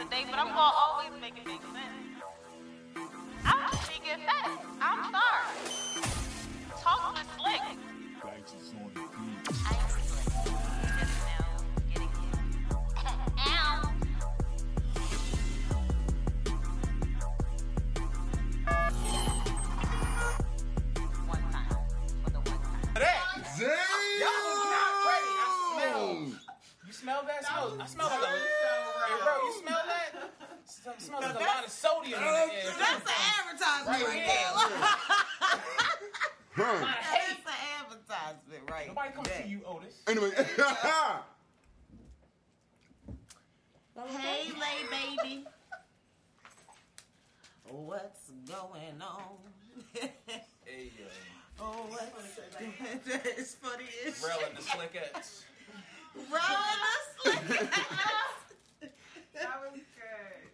the day, but I'm gonna always make it make sense. I'm just speaking facts. I'm sorry. Talk with slick. Thanks is on the beat. I am slick. Just now getting here. Ow. One time. For the one time. That. Damn! Y'all was not ready. I smell. You smell that? Smell, I smell like a. Hey, bro, you smell that? It smells like a lot of sodium in the air. That's the advertisement Right right, here. Huh. I there. hate. Hmm. That's the advertisement right Nobody comes there. to you, Otis. Anyway, Hey, lay baby. What's going on? Hey, yo. oh, what's It's funny as Rel shit. and the slickettes. Rolling That was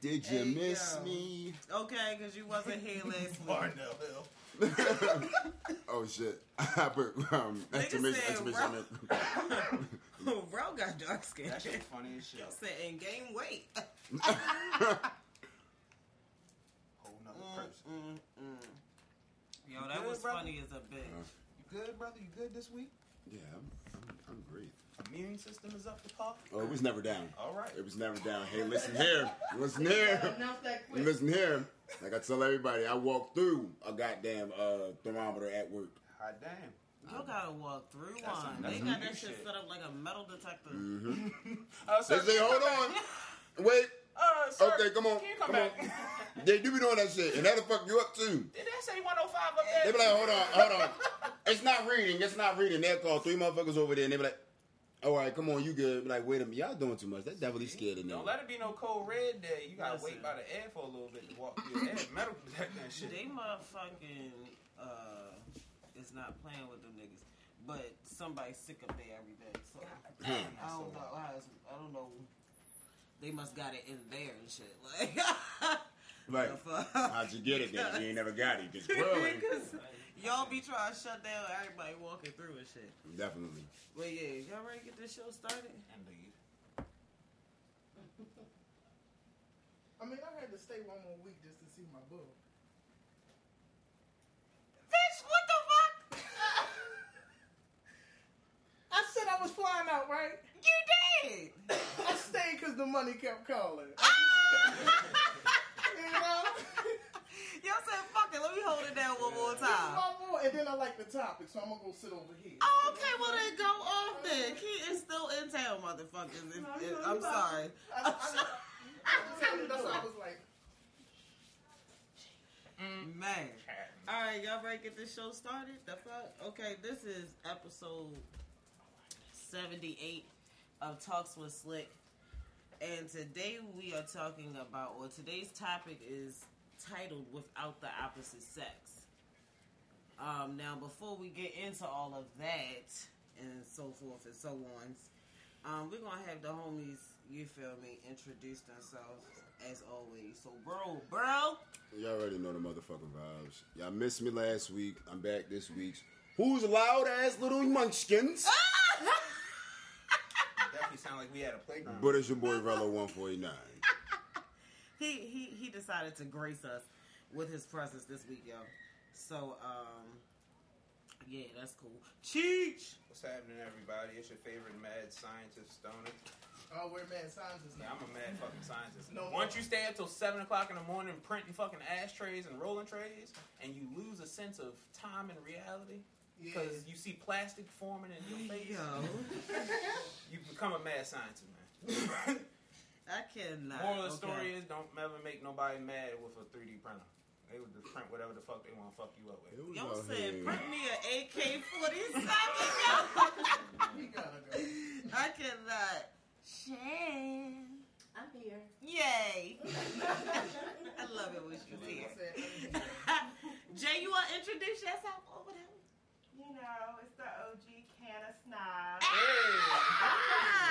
good. did you Hey, miss yo. me? Okay, because you wasn't here last week. Barnell Hill. Oh shit! I put um, exclamation, said, exclamation. Oh, Bro got dark skin. That shit funny as shit. Said and gain weight. Whole nother person. Mm, mm. Yo, that good, was brother? funny as a bitch. You good, brother? You good this week? Yeah, I'm, I'm, I'm great. Immune system is up to par? Oh, it was never down. All right. It was never down. Hey, listen here. Listen here. That quick. Listen here. Like I tell everybody, I walked through a goddamn uh, thermometer at work. Hot damn. You gotta walk through That's one. some- they got some that shit shit. set up like a metal detector. Uh, They say, hold on. Wait. Uh, sir, Okay, come on. Can you come, Come back? on. They do be doing that shit, and that'll fuck you up too. Did that say 105 up there? They be like, hold on, hold on. It's not reading. It's not reading. They'll call three motherfuckers over there, and they be like, all right, come on, you good. Like, wait a minute, y'all doing too much. That definitely scared of there. Don't let it be no cold red day. You gotta Listen. wait by the air for a little bit to walk through the air. Metal detector and shit. They motherfucking uh is not playing with them niggas. But somebody's sick up there every day. So I don't know how I don't know. They must got it in there and shit. Like Right. How'd you get it then? You ain't never got it. Just growing. Because y'all be trying to shut down everybody walking through and shit. Definitely. But yeah, y'all ready to get this show started? Indeed. I mean, I had to stay one more week just to see my book. Bitch, what the fuck? I said I was flying out, right? You did! I stayed because the money kept calling. Ah! you know? Y'all said, fuck it, let me hold it down one more time. my boy, and then I like the topic, so I'm gonna go sit over here. Oh, okay, well then go off then. He is still in town, motherfuckers. If- if- I'm sorry. I, I, that's why I was like, mm, Man. Alright, y'all ready to get this show started? The fuck? Okay, this is episode 78 of Talks with Slick. And today we are talking about, or today's topic is titled Without the Opposite Sex. Um, now, before we get into all of that and so forth and so on, um, we're gonna have the homies, you feel me, introduce themselves as always. So, bro, bro, Y'all already know the motherfucking vibes. Y'all missed me last week. I'm back this week. Who's loud ass little munchkins? Definitely sound like we had a playground. But it's your boy Rello 149. He he he decided to grace us with his presence this week, yo. So, um, yeah, that's cool. Cheech. What's happening, everybody? It's your favorite mad scientist, Stoner. oh, we're mad scientists Yeah, now. I'm a mad fucking scientist. No Once more. you stay up till 7 o'clock in the morning printing fucking ashtrays and rolling trays, and you lose a sense of time and reality, because Yeah. you see plastic forming in your face, Yo, you become a mad scientist, man. I cannot. Moral of the okay. story is don't ever make nobody mad with a 3D printer. They would just print whatever the fuck they want to fuck you up with. Yo Out said, here. print me an AK 47, We gotta go. yo. I cannot. Shan. I'm here. Yay. I love it when she's here. Jay, you want to introduce yourself over there? You know, it's the OG can of snob. Ah,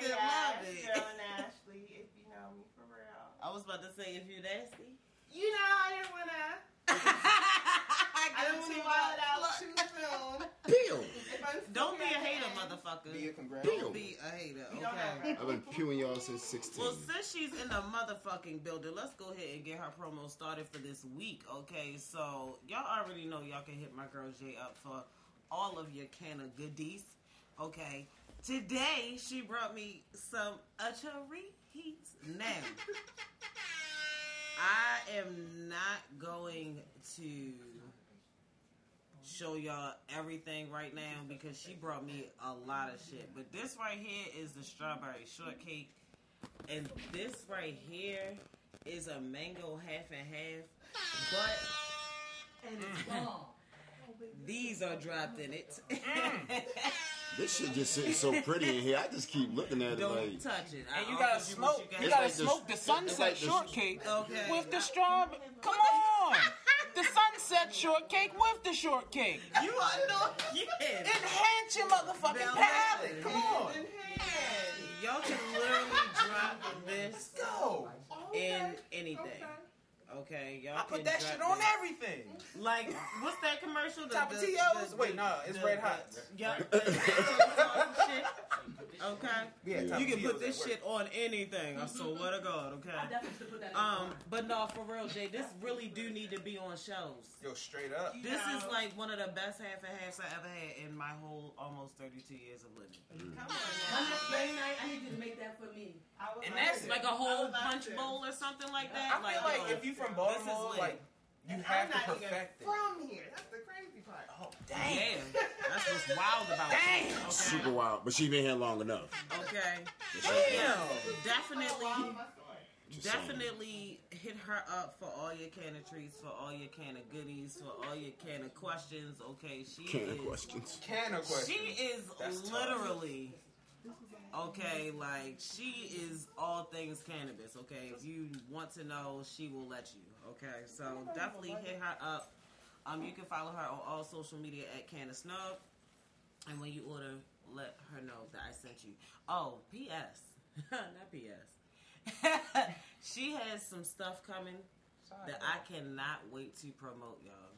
I fucking love it. Joan Ashley, if you know me for real. I was about to say, if you're nasty. You know, I didn't wanna. I I didn't want to wild out too soon. Peel. Don't be a hater, motherfucker. Be a congrats. Don't be a hater, We don't have okay? I've been pewing y'all since 16. Well, since she's in the motherfucking building, let's go ahead and get her promo started for this week, okay? So, y'all already know y'all can hit my girl Jay up for all of your can of goodies, okay? Today, she brought me some Achari Heats. Now, I am not going to show y'all everything right now because she brought me a lot of shit. But this right here is the strawberry shortcake. And this right here is a mango half and half. But And it's bomb. these are dropped in it. Mm. This shit just sitting so pretty in here. I just keep looking at it like Don't like. touch it. I And you gotta what smoke. you You got. It's gotta like the- smoke the it's sunset like the- shortcake Okay. with the strawberry. Come on, the sunset shortcake with the shortcake. You are no yeah. Enhance your motherfucking Now palate. Come on. Y'all can literally drop this Go. in anything. Okay, y'all I put that drop shit on this. everything. Like, what's that commercial? The, the, Tapatios? Wait, no, it's the- Red Hot. Yeah. the- the- shit. Okay. Yeah, You can put this shit on anything. I swear to God. Okay. I definitely should put that in Um, but no, for real, Jay, this really do need to be on shelves. Yo, straight up. This is like one of the best half and halves I ever had in my whole almost 32 years of living. My next game night, I need you to make that for me. And that's Like a whole punch bowl or something like that. I feel like if you from this is Baltimore, like you And have I'm to not even perfect it. from here. That's the crazy part. Oh Damn, damn. that's what's wild about Damn. it. Okay. Super wild, but she's been here long enough. Okay. Damn. Definitely, Just saying. definitely hit her up for all your can of treats, for all your can of goodies, for all your can of questions. Okay, she Can is. of questions. Can of questions. She is That's tough. Okay. Like she is all things cannabis. Okay, if you want to know, she will let you. Okay, so definitely hit her up. Um, you can follow her on all social media at Canna Snub, and when you order, let her know that I sent you. Oh, P.S. Not P.S. she has some stuff coming that I cannot wait to promote, y'all.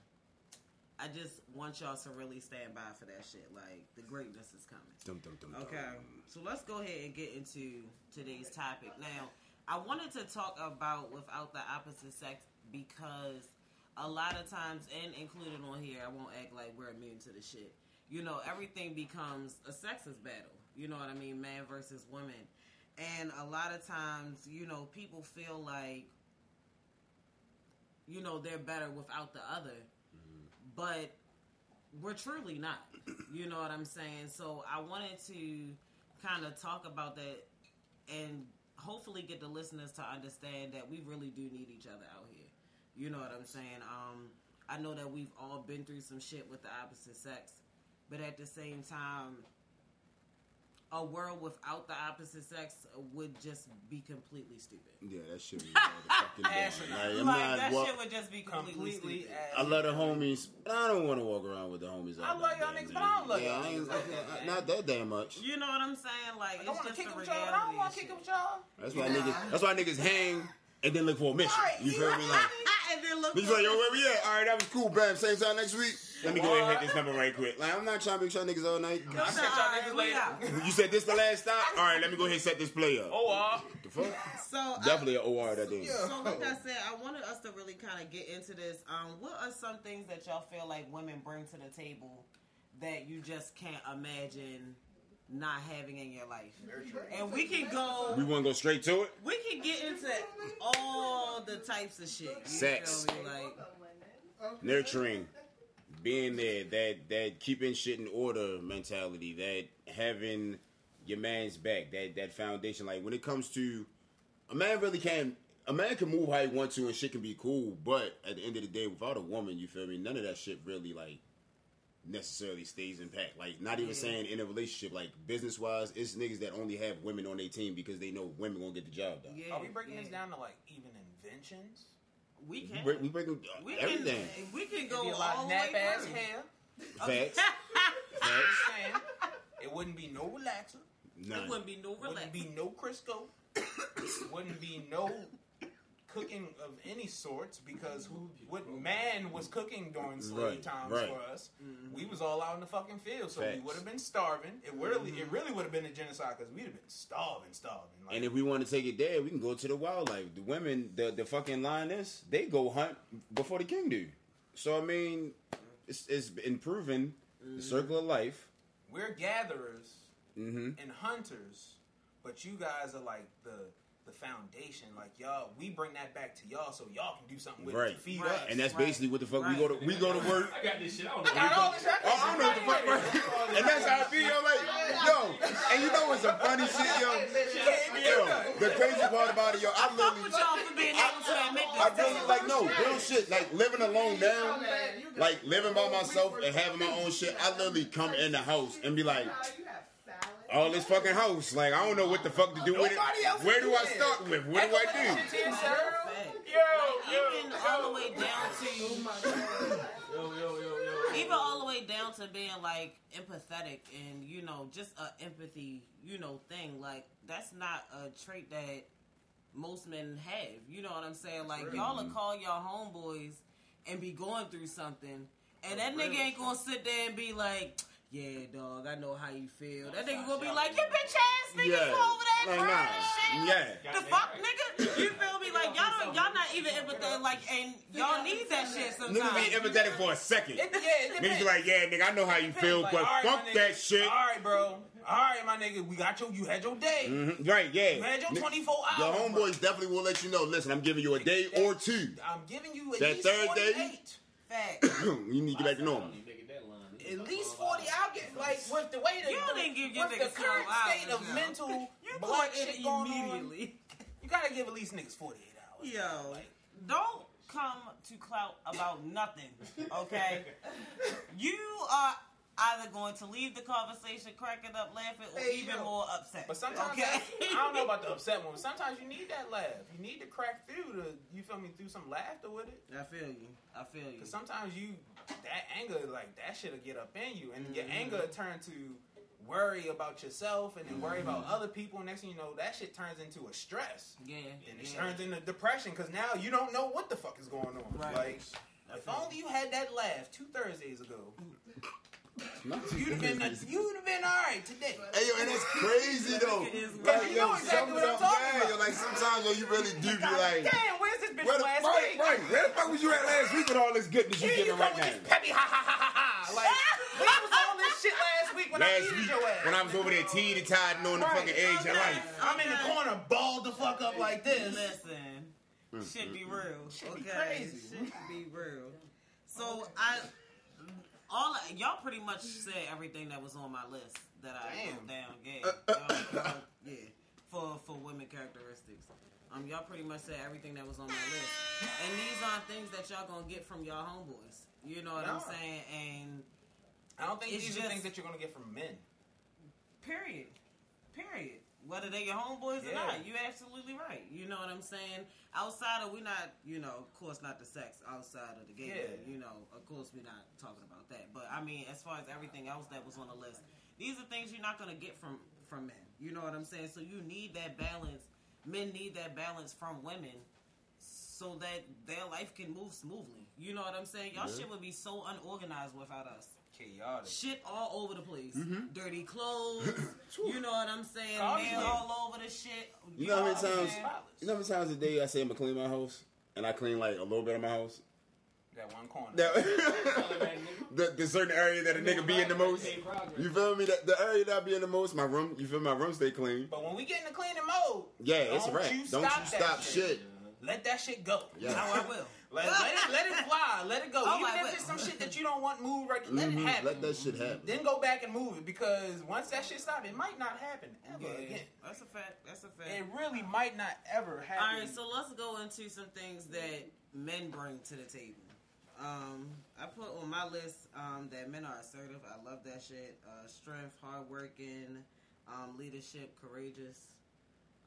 I just want y'all to really stand by for that shit. Like the greatness is coming. Dum, dum, dum. Okay, so let's go ahead and get into today's topic. Now, I wanted to talk about without the opposite sex because a lot of times, and included on here, I won't act like we're immune to the shit. You know, everything becomes a sexist battle. You know what I mean? Man versus woman. And a lot of times, you know, people feel like, you know, they're better without the other. But we're truly not. You know what I'm saying? So I wanted to kind of talk about that and hopefully get the listeners to understand that we really do need each other out here. You know what I'm saying? Um, I know that we've all been through some shit with the opposite sex, but at the same time, a world without the opposite sex would just be completely stupid. Yeah, that shit was fucking dumb. Like, like not that wa- shit would just be completely, Completely. stupid. I love the homies. but I don't want to walk around with the homies. all I love y'all niggas, but I don't love yeah, y'all niggas like that, I- Not that damn much. You know what I'm saying? Like I it's want to kick the with y'all, but I don't want to kick shit. with y'all. That's why niggas. That's why niggas hang and then look for a mission. Right, You feel me? Like, and then look. Bitch like, yo, where we at? All right, that was cool, bam. Same time next week. Let me go ahead and hit this number right quick. Like, I'm not trying to be y'all niggas all night. I'll y'all niggas later. You said this the last stop? All right, let me go ahead and set this play up. Oh, uh, The fuck? So I- Definitely an OR that day. So, like I said, I wanted us to really kind of get into this. Um, what are some things that y'all feel like women bring to the table that you just can't imagine not having in your life? And we can go. We want to go straight to it? we can get into all the types of shit. You Sex. feel me? Like, Nurturing. Being there, that that keeping shit in order mentality, that having your man's back, that that foundation. Like when it comes to a man really can a man can move how he wants to and shit can be cool, but at the end of the day, without a woman, you feel me, none of that shit really like necessarily stays intact. Like not even Yeah. saying in a relationship, like business wise, it's niggas that only have women on their team because they know women gonna get the job done. yeah, are we breaking yeah. this down to like even inventions? We We can. break, we breaking we everything. Uh, can. We can go be a lot all the way nap ass through. hair. Facts. I'm just saying. It wouldn't be no relaxer. It wouldn't be no relaxer. It wouldn't be no Crisco. wouldn't be no cooking of any sorts because who what man was cooking during slave Right, times right. for us? We was all out in the fucking field, so we would have been starving. It really, it really would have been a genocide because we'd have been starving, starving. Like, And if we want to take it there, we can go to the wildlife. The women, the the fucking lioness, they go hunt before the king do. So I mean, it's it's been proven the circle of life. we're gatherers Mm-hmm. and hunters, but you guys are like the the foundation. Like y'all, we bring that back to y'all so y'all can do something with Right. it feed Right. us. And that's Right. basically what the fuck we Right. go to. We go to work. I got this shit. I don't I got all this. Oh, I don't know what the fuck, right? And that's how I feel, yo. Like, yo, and you know what's some funny shit, yo? Yo, the crazy part about it, yo, I Fuck literally, with y'all for being able to admit this. I really like no real shit. Like living alone now, like living by myself and having my own shit. I literally come in the house and be like, all this fucking house. Like I don't know what the fuck to do with else it. Where do I start with? What do I do? Fact. Yo, Even all the way down to Yo, yo, yo, yo. even all the way down to being like empathetic and you know just a empathy you know thing like that's not a trait that most men have you know what i'm saying like y'all will call y'all homeboys and be going through something and that nigga ain't gonna sit there and be like yeah, dog, I know how you feel. That nigga gonna be like, you bitch ass nigga, Yeah. you over there Like, crying nah. shit. Yeah. The fuck, nigga? You feel me? Like y'all, don't, y'all not even empathetic. Like, and y'all need that shit sometimes. Niggas be empathetic for a second. It, yeah, it Niggas depends. be like, yeah, nigga, I know how you feel, Like, but all right, fuck nigga. that shit. All right, bro. All right, my nigga. We got your. You had your day. Mhm. Right, yeah. You had your 24 hours. Your bro. homeboys definitely will let you know. Listen, I'm giving you a day or two. I'm giving you at That least third day? Fact. you need to get back to normal. At least 40. I'll get like with the way that You the, didn't give your with the current hours state of now. mental black going shit in going on. immediately. You gotta give at least niggas 48 hours. Yo, don't come to clout about nothing, okay? you are either going to leave the conversation cracking up, laughing, or Hey, even yo. more upset. But sometimes okay? that- I don't know about the upset one. But sometimes you need that laugh. You need to crack through to you feel me through some laughter with it. I feel you. I feel you. Cause sometimes you that anger like that shit'll get up in you, and your Mhm. anger turn to worry about yourself, and then worry about other people. Next thing you know, that shit turns into a stress, Yeah. and it yeah. turns into depression. Cause now you don't know what the fuck is going on. Right. Like if only you had that laugh two Thursdays ago, Not you'd have been you'd have been all right today. Hey yo, and it's crazy though. It is Like, you know yo, exactly what I'm talking yeah, about. Yo, like sometimes yo, you really do be like, damn, where's this bitch where the, last right, week? right. Where the fuck was you at last week with all this goodness you Here you getting come right with now? this peppy ha ha ha ha ha. Like, where was all this shit last week when I Last needed week, your ass? when I was over there teeing tied on the Right. fucking edge of life. I'm in the corner, balled the fuck up like this. Listen, shit be real. Shit be okay, crazy. shit be real. So I, all y'all pretty much said everything that was on my list that I Damn. wrote down. Yeah, Uh, uh, Y'all- y'all- yeah, for for women characteristics. Um, y'all pretty much said everything that was on my list, and these aren't things that y'all gonna get from y'all homeboys. You know what I'm saying? And I don't think It's these are things that you're gonna get from men. Period. Period. Whether they your homeboys or not, You're absolutely right. You know what I'm saying? Outside of we're not, you know, of course not the sex outside of the game. Yeah. You know, of course we're not talking about that. But I mean, as far as everything else that was on the list, these are things you're not gonna get from from men. You know what I'm saying? So you need that balance. Men need that balance from women. So that their life can move smoothly. You know what I'm saying? Y'all Yeah. shit would be so unorganized without us Chaotic. shit all over the place. Mhm. Dirty clothes. you know what I'm saying? Oh, Man all over the shit. You know how many times? You know how many times a day I say I'm gonna clean my house, and I clean like a little bit of my house. That one corner. the, the certain area that a nigga be in the most. You feel me? That the area that I be in the most, my room. You feel me? My room stay clean. But when we get in the cleaning mode, Yeah, it's a Don't wrap. you Don't stop you stop shit. shit. Let that shit go. Yeah. How I will. Let, let it let it fly. Let it go. Oh, Even I if will. it's some shit that you don't want moved right, let Mhm. it happen. Let that shit happen. then go back and move it because once that shit stops, it might not happen ever Yeah, again. that's a fact. That's a fact. It really might not ever happen. all right, so let's go into some things that men bring to the table. Um, I put on my list um, that men are assertive. I love that shit. Uh, strength, hardworking, um, leadership, courageous.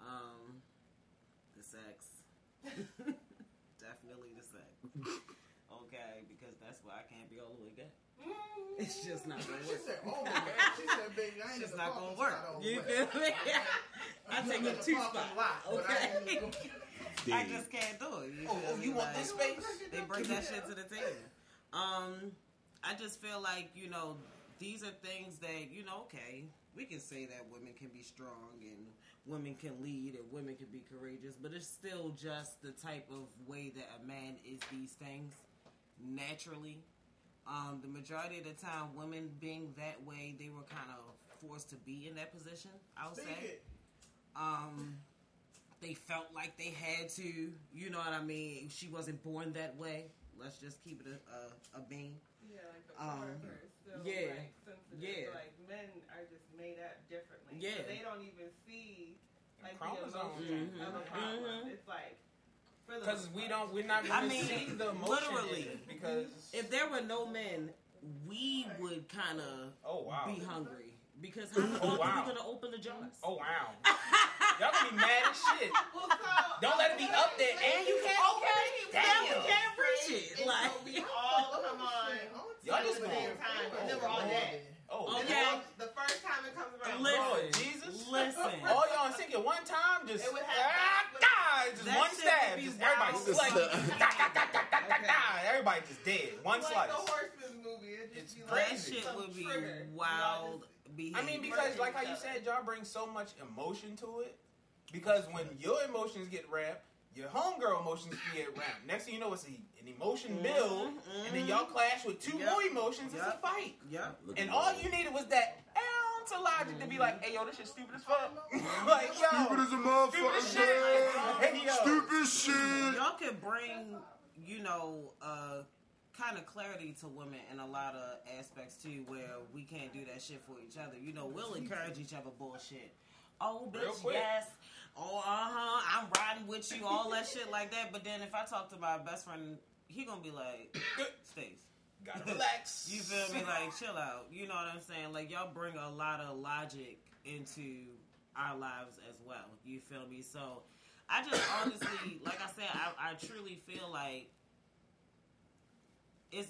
Um, the sex. Definitely the same. Okay, because that's why I can't be all the way gay. It's just not gonna She work. said, "Oh my God." She said, "Baby, I ain't It's just not gonna work. spot all the You feel me? I I'm take in a the two parking spot. lot, but I Okay. I just can't do it. You Oh, oh, me? you want Like, this space? They bring that shit to the table. Um, I just feel like you know these are things that you know. Okay, we can say that women can be strong and women can lead and women can be courageous, but it's still just the type of way that a man is these things naturally. Um, the majority of the time, women being that way, they were kind of forced to be in that position. I would Speak say it. um they felt like they had to you know what i mean she wasn't born that way let's just keep it a, a, a bean Yeah, like the Um, bars are still yeah, like yeah. Like men are just made up differently. Yeah. So they don't even see like the Chromosomes. emotion Mhm. of a problem. Mhm. It's like Because we don't, we're not I gonna mean, see the emotion literally. because if there were no men we would kind of oh wow, be hungry because how the Oh, fuck wow. are we gonna open the jars oh wow, y'all gonna be mad as shit. Well, so- Don't let it be up there, and you can't open it. Now we can't reach it And like so we all come on Y'all just the going. same time, and then we're all dead. Oh, Okay. And then the first time it comes around, Lord listen Jesus. listen All y'all in sync at one time, just It would ah, happen. God, just That one stab, would be just everybody just like da, da, da, da, da, da, da. everybody just dead, one like slice. the Horseman movie. It It's just be that like crazy. shit would be trigger. wild I mean, because like how you said, y'all bring so much emotion to it. Because when your emotions get ramped, your homegirl emotions get ramped. Next thing you know, it's a, an emotion build, and then y'all clash with two Mm-hmm. Yep. more emotions. It's a fight. yep And all you needed was that ounce of logic to be like, "Hey, yo, this shit stupid as fuck." like, yo, Stupid as a motherfucker, Stupid as man. shit. Hey, yo. Stupid shit. y'all could bring you know uh kind of clarity to women in a lot of aspects too where we can't do that shit for each other you know we'll encourage each other bullshit oh bitch yes oh uh-huh i'm riding with you all that shit like that. But then if i talk to my best friend he gonna be like stace. Gotta relax. you feel me? Like chill out. You know what i'm saying? Like y'all bring a lot of logic into our lives as well. You feel me? So i just honestly like i said i, I truly feel like it's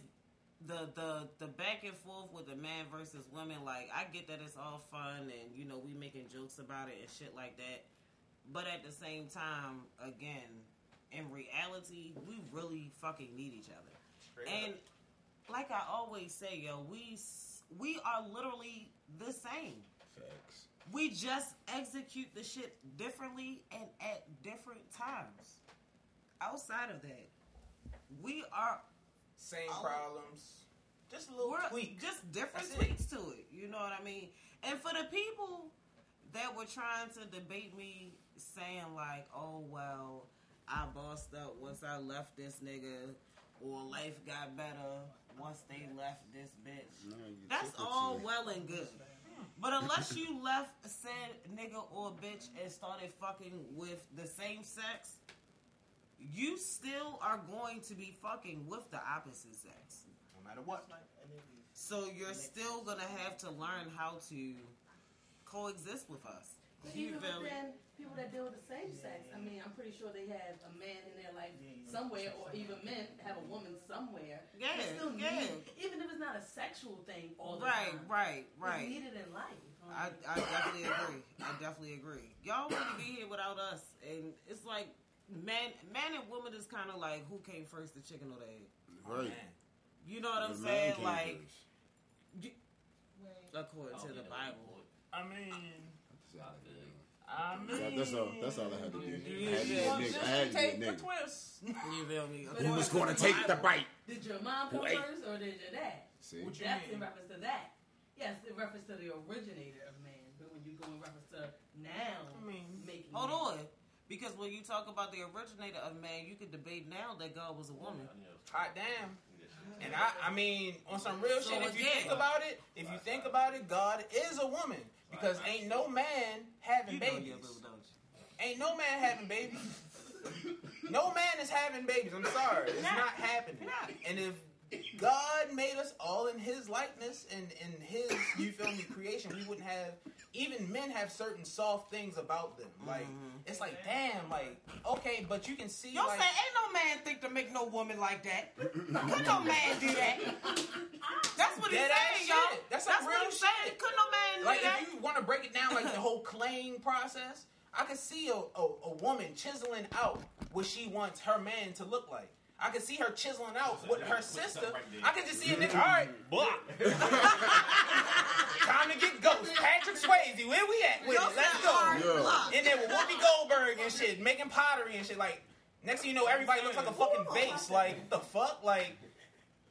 the the the back and forth with the man versus women like i get that it's all fun and you know we making jokes about it and shit like that but at the same time again in reality we really fucking need each other Straight and up. like I always say, yo, we we are literally the same. Facts. We just execute the shit differently and at different times. Outside of that, we are same Oh. problems, just a little we're tweak. just different That's it. tweaks to it. You know what I mean? And for the people that were trying to debate me, saying like, "Oh well, I bossed up once I left this nigga," or "Life got better once they left this bitch." No, That's all to- well and good. But unless you left said nigga or bitch and started fucking with the same sex, you still are going to be fucking with the opposite sex. No matter what. So you're still gonna have to learn how to coexist with us. But You even feel me? Within people that deal with the same sex, I mean, I'm pretty sure they have a man in their life somewhere, or even men have a woman somewhere. Yeah, They still yeah. need, even if it's not a sexual thing all the Right, time. right, It's right. needed in life. I, I definitely agree. I definitely agree. Y'all wouldn't be here without us, and it's like man, man and woman is kind of like who came first, the chicken or the egg. Right. Man. You know what I'm man saying? came Like first. according to the Bible. I mean, I That- mean, that's all. That's all I had to do. I had to be a nigga. I had to be a take the nigga. twist. You feel me? Who was was going to take the bite? Did your mom come Wait. first, or did your dad? See, What you That's mean? in reference to that. Yes, in reference to the originator of man. But when you go in reference to now, I mean, making Hold man. on. Because when you talk about the originator of man, you could debate now that God was a woman. hot damn. And I, I mean, on some real So shit, if you again- think about it, if you think about it, God is a woman because ain't no man having You know babies. you're a don't you? Ain't no man having babies. no man is having babies. I'm sorry, it's not happening. And if God made us all in His likeness and in His, you feel me, creation, we wouldn't have. Even men have certain soft things about them. Like mm-hmm. it's like, damn, like okay, but you can see. Y'all like, say ain't no man think to make no woman like that. Couldn't no man do that? That's what he's Dead ass saying, y'all. That's That's some what real he's saying. shit. Could no man Like do that? if you want to break it down, like the whole claim process. I could see a, a, a woman chiseling out what she wants her man to look like. I could see her chiseling out with her sister. I could just see a nigga. Mm-hmm. All right, block. Time to get ghost. Patrick Swayze, where we at with it? Let's go. Yeah. And then with Whoopi Goldberg and shit, making pottery and shit. Like next thing you know, everybody looks like a fucking vase. Like what the fuck? Like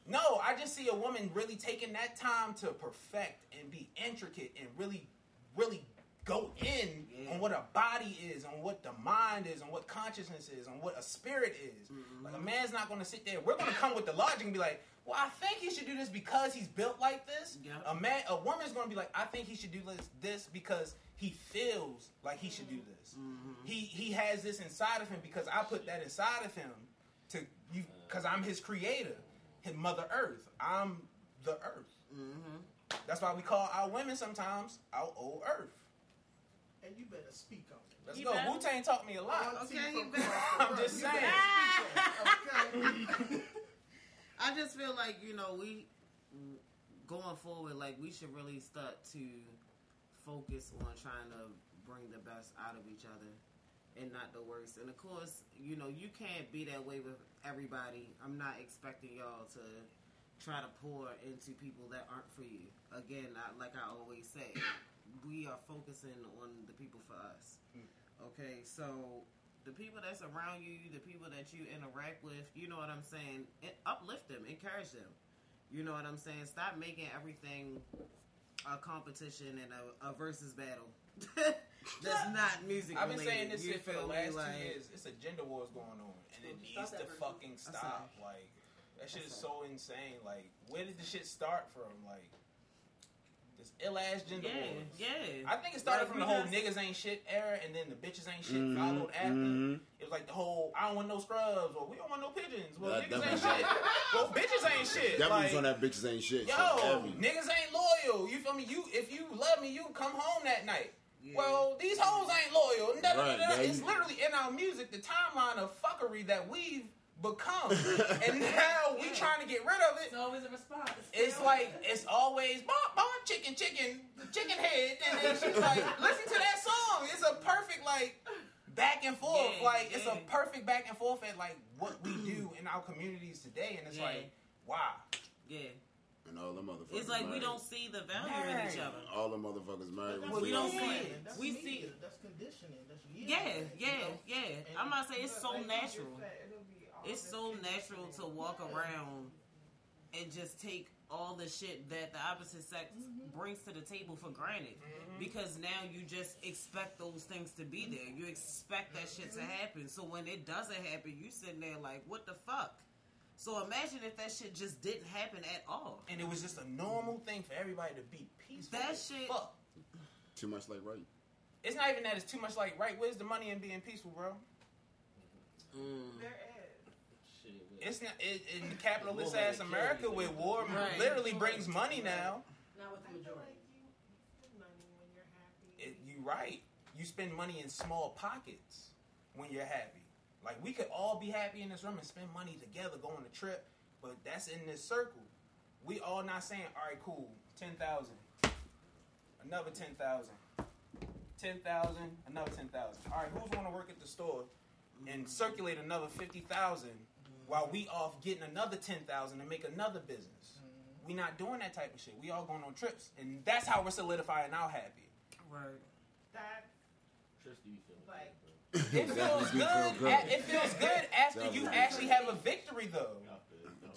no, I just see a woman really taking that time to perfect and be intricate and really, really go in mm-hmm. on what a body is, on what the mind is, on what consciousness is, on what a spirit is. Mm-hmm. Like a man's not going to sit there. We're going to come with the logic and be like, "Well, I think he should do this because he's built like this." Yeah. A man, a woman's going to be like, "I think he should do this, this because he feels like he should do mm-hmm. this. He he has this inside of him because I put that inside of him to you uh. because I'm his creator, his Mother Earth. I'm the Earth. That's why we call our women sometimes our old Earth. And you better speak on it. Let's You go. better- Wu Tang taught me a lot. Okay, See, you better- I'm just saying. better speak on it, Okay. I just feel like you know we going forward, like we should really start to focus on trying to bring the best out of each other and not the worst. And of course, you know you can't be that way with everybody. I'm not expecting y'all to try to pour into people that aren't for you. Again, I, like I always say, we are focusing on the people for us. Hmm. Okay, so the people that's around you, the people that you interact with, you know what I'm saying? It, uplift them, encourage them. You know what I'm saying? Stop making everything a competition and a, a versus battle. that's not music. I've been related. saying this You shit for the last Like, two years. It's a gender wars going on, and it needs to versus. fucking stop. Like that shit is so insane. Like where did the shit start from? Like this ill ass gender Yeah, wars. yeah. I think it started Like, from the whole niggas ain't shit era, and then the bitches ain't shit Mhm, followed after. mhm. It was like the whole I don't want no scrubs, or we don't want no pigeons. Well, That niggas ain't shit. Well, bitches ain't shit. That like, was on that bitches ain't shit. Yo, shit. Niggas ain't loyal. You feel me? You if you love me, you come home that night. Yeah. Well, these hoes ain't loyal. Right, It's you- literally in our music, the timeline of fuckery that we've become, and now we trying to get rid of it. It's always a response. It's like it's always bop bop chicken chicken chicken head, and then she's like, listen to that song. It's a perfect like back and forth. Yeah, like it's a perfect back and forth at like what we do in our communities today, and it's Yeah. like wow. yeah. And all the motherfuckers. It's like we don't see the value in each Right. other. All the motherfuckers married. That's Well, we don't see it. That's We media. see- That's conditioning. That's years, Yeah, you yeah, know? yeah. And- I'm not saying it's so natural. just said, it'll be all It's so natural to walk around and just take all the shit that the opposite sex mm-hmm. brings to the table for granted. Mm-hmm. Because now you just expect those things to be there. You expect that shit to mm-hmm. happen. So when it doesn't happen, you sitting there like, what the fuck? So imagine if that shit just didn't happen at all. and it was just a normal thing for everybody to be peaceful. That shit- Fuck. Too much like right. It's not even that it's too much like right. Where's the money in being peaceful, bro? Mm. There is. It's not it, in the capitalist ass America where war Right. literally brings money now. Not with the majority. you spend you're. It, you right. You spend money in small pockets when you're happy. Like we could all be happy in this room and spend money together, go on a trip, but that's in this circle. We all not saying, all right, cool, ten thousand, another ten thousand, ten thousand, another ten thousand. All right, who's going to work at the store and circulate another fifty thousand while we off getting another ten thousand and make another business? We not doing that type of shit. We all going on trips, and that's how we're solidifying our happy. Right. That, like, It feels good. good. It feels good after you actually have a victory, though.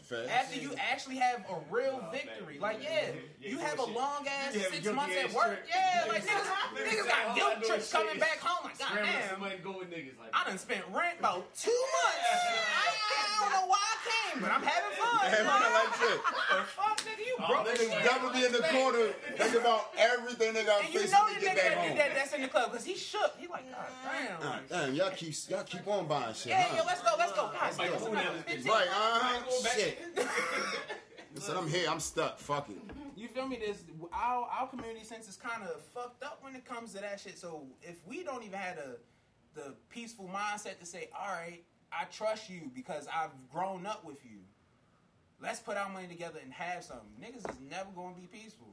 Facts. After you actually have a real victory, like yeah, you have a long ass You six guilty months at work. trip. Yeah, like niggas, Niggas niggas got guilt trips coming back home. Like Scrambling goddamn, somebody go with niggas like I done spent rent about two months. I, I don't know why I came, but I'm having fun. Having fun like shit. the fuck, nigga, you broke as Niggas shit. definitely in the corner thinking about everything they got And you facing know to the get nigga back that, home. that, that's in the club because he shook. He like, God damn. Ah, damn, y'all keep y'all keep on buying shit. Yeah, huh? yo, let's go, let's go. God, Like, let's who go. knows? Right, uh huh. Shit. Listen, I'm here. I'm stuck. Fuck it. You feel me? This our our community sense is kind of fucked up when it comes to that shit. So if we don't even have the the peaceful mindset to say, all right, I trust you because I've grown up with you. Let's put our money together and have something. Niggas is never gonna be peaceful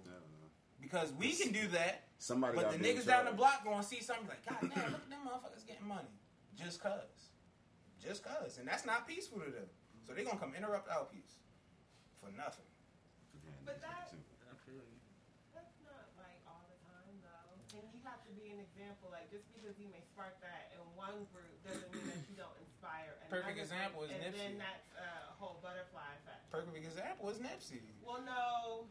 because we can do that. Somebody But the to be niggas down the block gonna see something like, God damn, look at them motherfuckers getting money. Just cuz. Just cuz. And that's not peaceful to them. So they're gonna come interrupt our peace. For nothing. But that- I feel you. That's not like all the time though. And you have to be an example. Like just because you may spark that in one group doesn't mean that you don't inspire another Perfect example group. is and Nipsey. then that's a whole butterfly effect. Perfect example is Nipsey. Well, no,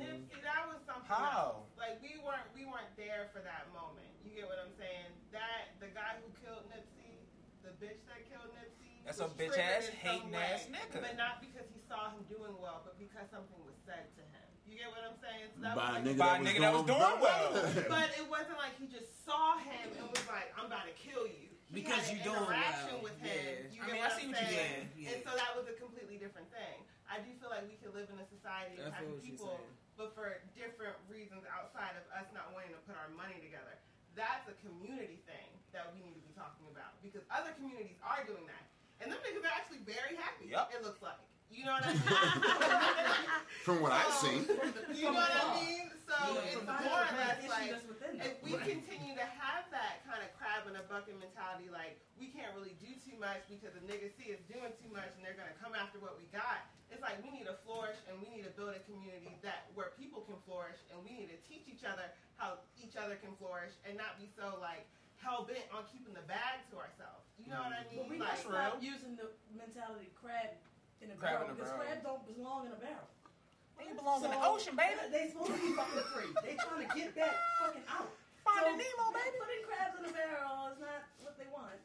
Nipsey, that was something How? else. Like we weren't we weren't there for that moment. You get what I'm saying? That the guy who killed Nipsey, the bitch that killed Nipsey. That's a bitch triggered ass, in hating way. ass nigga. But not because he saw him doing well, but because something was said to him. You get what I'm saying? So that By a was like, nigga By a that was nigga that was doing doing well. but it wasn't like he just saw him and was like, "I'm about to kill you." Because you doing interaction well. with him. Yeah. You I mean, I see what you're saying? saying. Yeah. And so that was a completely different thing. I do feel like we can live in a society of having people, but for different reasons outside of us not wanting to put our money together. That's a community thing that we need to be talking about because other communities are doing that, and them niggas are actually very happy. Yup. It looks like. You know what I mean? From what I've So, seen. You know what I mean? So Yeah, it's more or the less issue like that's within them. if we continue to have that kind of crab in a bucket mentality, like we can't really do too much because the niggas see us doing too much and they're gonna come after what we got. It's like we need to flourish and we need to build a community that where people can flourish and we need to teach each other how each other can flourish and not be so like hell bent on keeping the bag to ourselves. You know what I mean? But we like, gotta stop using the mentality crab in a Crab barrel in a because barrel. crabs don't belong in a barrel. They belong in the ocean, baby. They supposed to be fucking free. They trying to get that fucking out. Finding So, Nemo, baby. Putting crabs in a barrel is not what they want.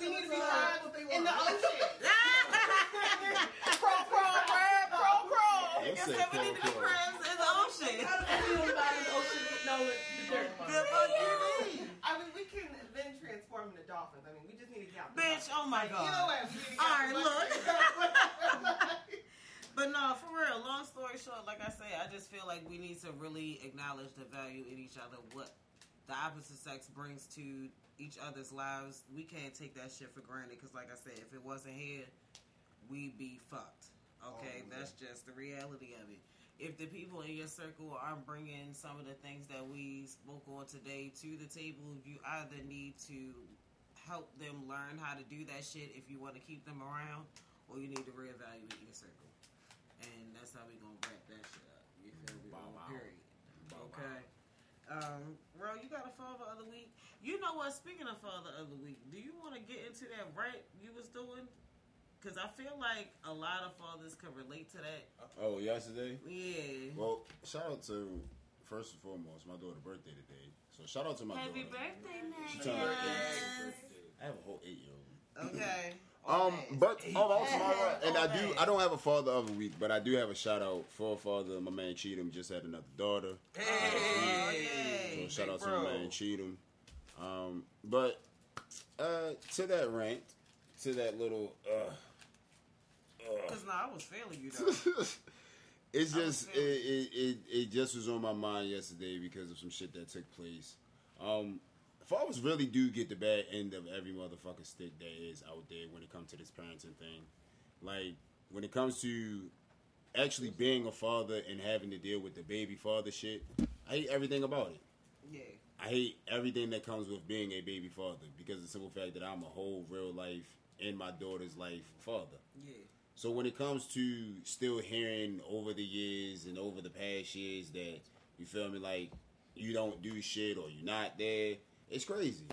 we need to be crabs in the ocean. Crawl, crawl, crab, crawl, crawl. They Nigga said said we need to be crow, crow. crabs in the ocean. How do they feel about the ocean with no the dirt? The fuck you mean? I mean, we can then transform into dolphins. I mean, we just need to get Bitch, oh my Like, god. You know what? We need to get All right, look. But no, for real. Long story short, like I say, I just feel like we need to really acknowledge the value in each other. What the opposite sex brings to each other's lives, we can't take that shit for granted. Because, like I said, if it wasn't here, we'd be fucked. Okay, Oh, that's just the reality of it. If the people in your circle aren't bringing some of the things that we spoke on today to the table, you either need to help them learn how to do that shit if you want to keep them around, or you need to reevaluate your circle. And that's how we gonna wrap that shit up. You feel me? On wow. Period. Wow. Okay. Um, Ro, you got a father of the week. You know what? Speaking of father of the week, do you want to get into that rant you was doing? Because I feel like a lot of fathers can relate to that. Oh, yesterday? Yeah. Well, shout out to first and foremost my daughter's birthday today. So shout out to my daughter. Happy daughter. birthday, She man. turned I have a whole eight year old. Okay. Um, but Hey. oh, also my and I do. I don't have a father of the week, but I do have a shout out for a father. My man Cheatham just had another daughter. Oh, Hey. So shout out to my man Cheatham. Um, but uh, to that rant, to that little. Uh, Because no, I was failing you though. it's just it, it, it, it just was on my mind yesterday because of some shit that took place. Um, fathers really do get the bad end of every motherfucking stick that is out there when it comes to this parenting thing. Like when it comes to actually being a father and having to deal with the baby father shit, I hate everything about it. yeah. I hate everything that comes with being a baby father because of the simple fact that I'm a whole real life in my daughter's life father. Yeah. So when it comes to still hearing over the years and over the past years that you feel me like you don't do shit or you're not there, it's crazy.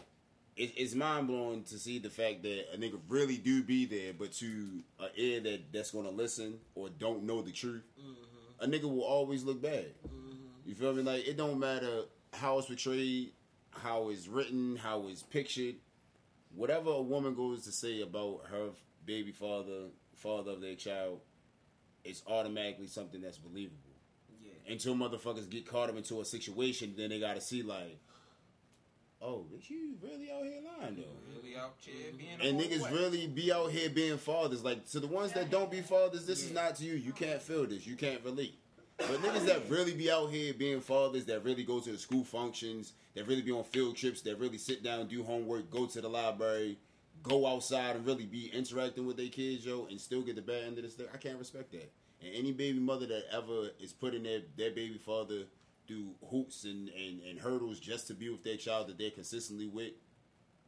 It, it's mind blowing to see the fact that a nigga really do be there, but to a ear that that's gonna listen or don't know the truth, mm-hmm. a nigga will always look bad. Mm-hmm. You feel me? Like it don't matter how it's portrayed, how it's written, how it's pictured. Whatever a woman goes to say about her baby father, father of their child, it's automatically something that's believable. Yeah. Until motherfuckers get caught up into a situation, then they gotta see like, oh, you really out here lying though. Really out here being And niggas boy. really be out here being fathers. Like to the ones that don't be fathers, this is not to you. You can't feel this. You can't relate. But niggas that really be out here being fathers, that really go to the school functions, that really be on field trips, that really sit down, do homework, go to the library, go outside and really be interacting with their kids, yo, and still get the bad end of the stick. I can't respect that. And any baby mother that ever is putting their, their baby father through hoops and, and, and hurdles just to be with their child that they're consistently with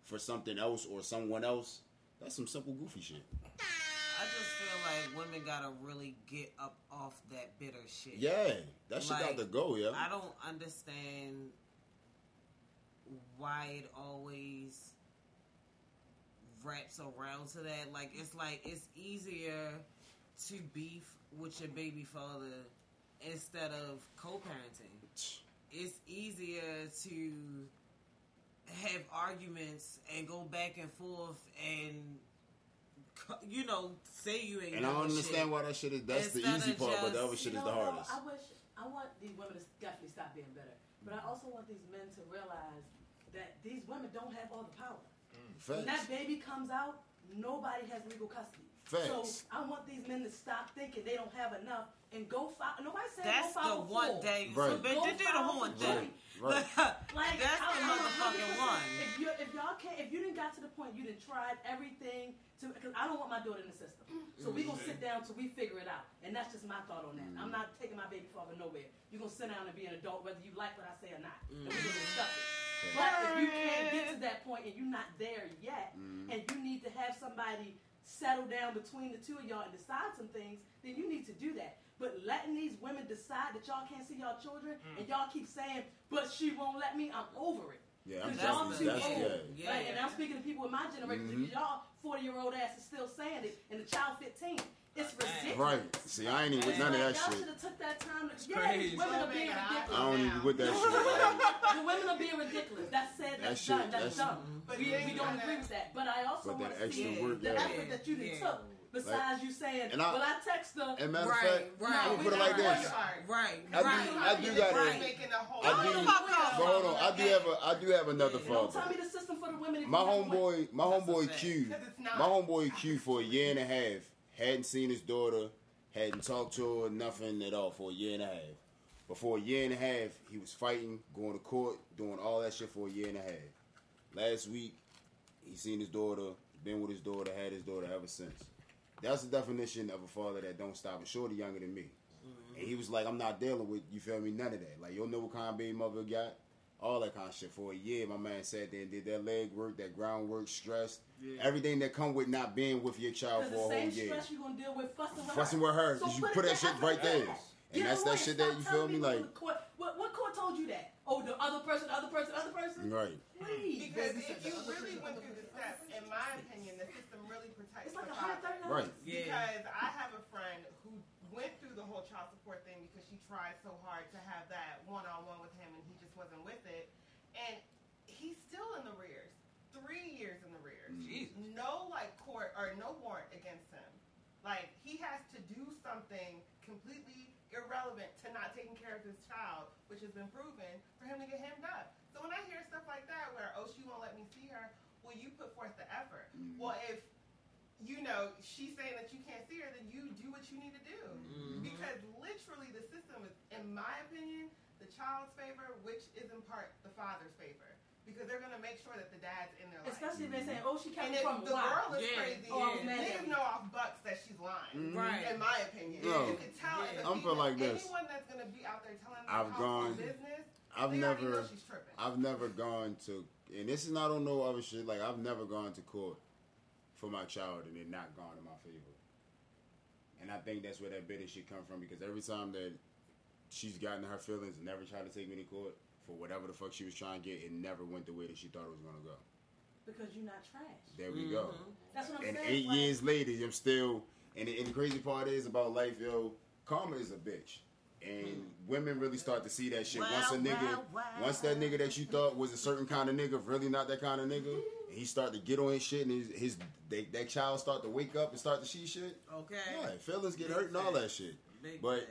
for something else or someone else, that's some simple goofy shit. I just feel like women gotta really get up off that bitter shit. Yeah, that shit got to go, yeah. I don't understand why it always wraps around to that. Like it's like it's easier to beef with your baby father instead of co-parenting. It's easier to have arguments and go back and forth and you know say you ain't And I don't understand shit. why that shit is. That's the easy of part, but the other shit You is the though, hardest. I wish I want these women to definitely stop being better, but I also want these men to realize that these women don't have all the power. When that baby comes out, nobody has legal custody. Facts. So I want these men to stop thinking they don't have enough and go file. Nobody said That's go file the for one full. day. Right. So, bitch, Go you do the file whole for thing. Right. Like That's the motherfucking one. If you if y'all can't if you didn't got to the point you didn't tried everything to because I don't want my daughter in the system. So we gonna sit down till we figure it out, and that's just my thought on that. I'm not taking my baby father nowhere. You gonna sit down and be an adult whether you like what I say or not, mm. and we gonna discuss it. But if you can't get to that point and you're not there yet, mm. and you need to have somebody settle down between the two of y'all and decide some things, then you need to do that. But letting these women decide that y'all can't see y'all children and y'all keep saying, "But she won't let me," I'm over it. Yeah, I'm Because y'all That's too the- that's- old. yeah. Like, and I'm speaking to people in my generation. Mhm. because Y'all 40 year old ass is still saying it, and the child 15. It's ridiculous. Right. See, I ain't even with It's none of like, that y'all shit. should have took that time to. It's yeah, crazy. women are being I I don't even with that shit. The women are being ridiculous. That's said. That That's shit- done. That's, that's- dumb. But we, we don't agree with that. But I also But want to see the yeah. effort that you done Yeah. took. Besides you saying, And I- well, I text her. and matter of Right, fact, right. I'm gonna we put it not like going this. to- Right, I do- right. I do gotta- Right. Making a whole I do- the fuck up. But hold on, I do have a, I do have another Don't tell father. me the system for the women. if My you have one. homeboy, my That's a homeboy fact. Q, Because it's not. my homeboy Q for a year and a half hadn't seen his daughter, hadn't talked to her, nothing at all for a year and a half. But for a year and a half, he was fighting, going to court, doing all that shit for a year and a half. Last week, he seen his daughter, been with his daughter, had his daughter ever since. That's the definition of a father that don't stop. And shorty younger than me. And he was like, I'm not dealing with, you feel me, none of that. Like, you'll know what kind of baby mother got. All that kind of shit. For a year, my man sat there and did that leg work, that groundwork, stress, everything that come with not being with your child for a the whole same year. stress you're gonna deal with fussing with Fussing her. with her, So 'cause you it put that shit right there. that. And Get that's away. that shit Stop that, you feel me, what like- court- what, what court told you that? Oh, the other person, the other person, the other person. Right. Please. Because if you really went through the steps, in my opinion, the system really It's like the a hundred father. thirty Right. Yeah. Because I have a friend who went through the whole child support thing because she tried so hard to have that one on one with him and he just wasn't with it. And he's still in the rears. Three years in the rears. Jesus. No like court or no warrant against him. Like he has to do something completely irrelevant to not taking care of his child, which has been proven, for him to get hemmed up. So when I hear stuff like that where, oh, she won't let me see her, well, you put forth the effort. Mm. Well, if you know she's saying that you can't see her, then you do what you need to do. Mhm. Because literally, the system is, in my opinion, the child's favor, which is in part the father's favor, because they're gonna make sure that the dad's in their life. Especially if they're saying, oh, she kept And me from the why? girl is Yeah, crazy, Oh, I was mad niggas know off bucks that she's lying. Mhm. Right. In my opinion, No. you can tell. Yeah. I'm feel like this. Anyone that's gonna be out there telling their I've household gone- business, I've they already know never, she's. I've never gone to, and this is not on no other shit. Like I've never gone to court for my child and it not gone in my favor. And I think that's where that bitter shit come from because every time that she's gotten her feelings and never tried to take me to court for whatever the fuck she was trying to get, it never went the way that she thought it was gonna go. Because you're not trash. There we go. Mhm. That's what I'm saying. And eight like, years later, I'm still. And the, and the crazy part is about life, yo. Karma is a bitch, and women really start to see that shit once a nigga, wow, wow. once that nigga that you thought was a certain kind of nigga, really not that kind of nigga, and he start to get on his shit, and his, his they, that child start to wake up and start to see shit. Okay. Yeah, feelings get hurt and all that shit. Big But thing.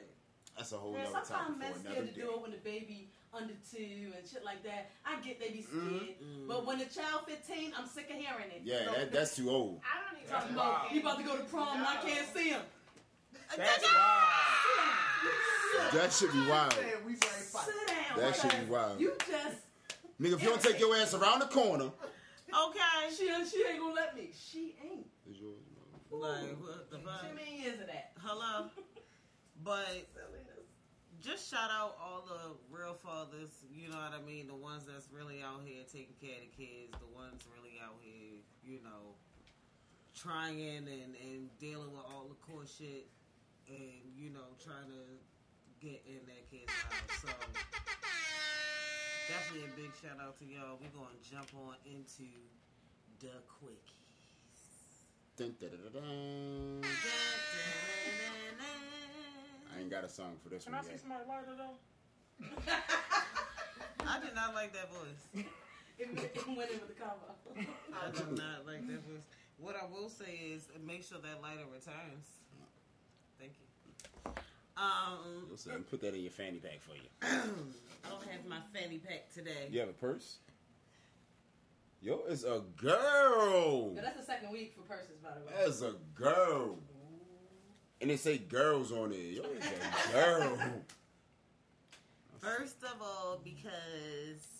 that's a whole Man, nother topic sometimes men for another scared to day. do it when the baby under two and shit like that. I get they be scared, Mhm. but when the child 15, I'm sick of hearing it. Yeah, So, that, that's too old. I don't even. talking about if he about to go to prom and I can't see him. That's wild. That should be wild. Said we very fight. Sit down. That should be wild. You just Nigga, if you don't take your ass around the corner, Okay. she she ain't gonna let me. She ain't. it's yours, bro. Like what the Too fuck? many years of that. Hello. But just shout out all the real fathers, you know what I mean? The ones that's really out here taking care of the kids, the ones really out here, you know, trying and, and dealing with all the court shit and, you know, trying to get in that kid's life. So definitely a big shout out to y'all. We're gonna jump on into the quickies. Dun, dun, dun, dun, dun. I ain't got a song for this Can one Can I see yet. somebody lighter though? I did not like that voice. It, it went in with the combo. I do not like that voice. What I will say is make sure that lighter returns. Thank you. Um, Listen, put that in your fanny pack for you. I don't have my fanny pack today. You have a purse? Yo, it's a girl. Yeah, that's the second week for purses, by the way. That's a girl. And they say girls on it. Yo, it's a girl. First of all, because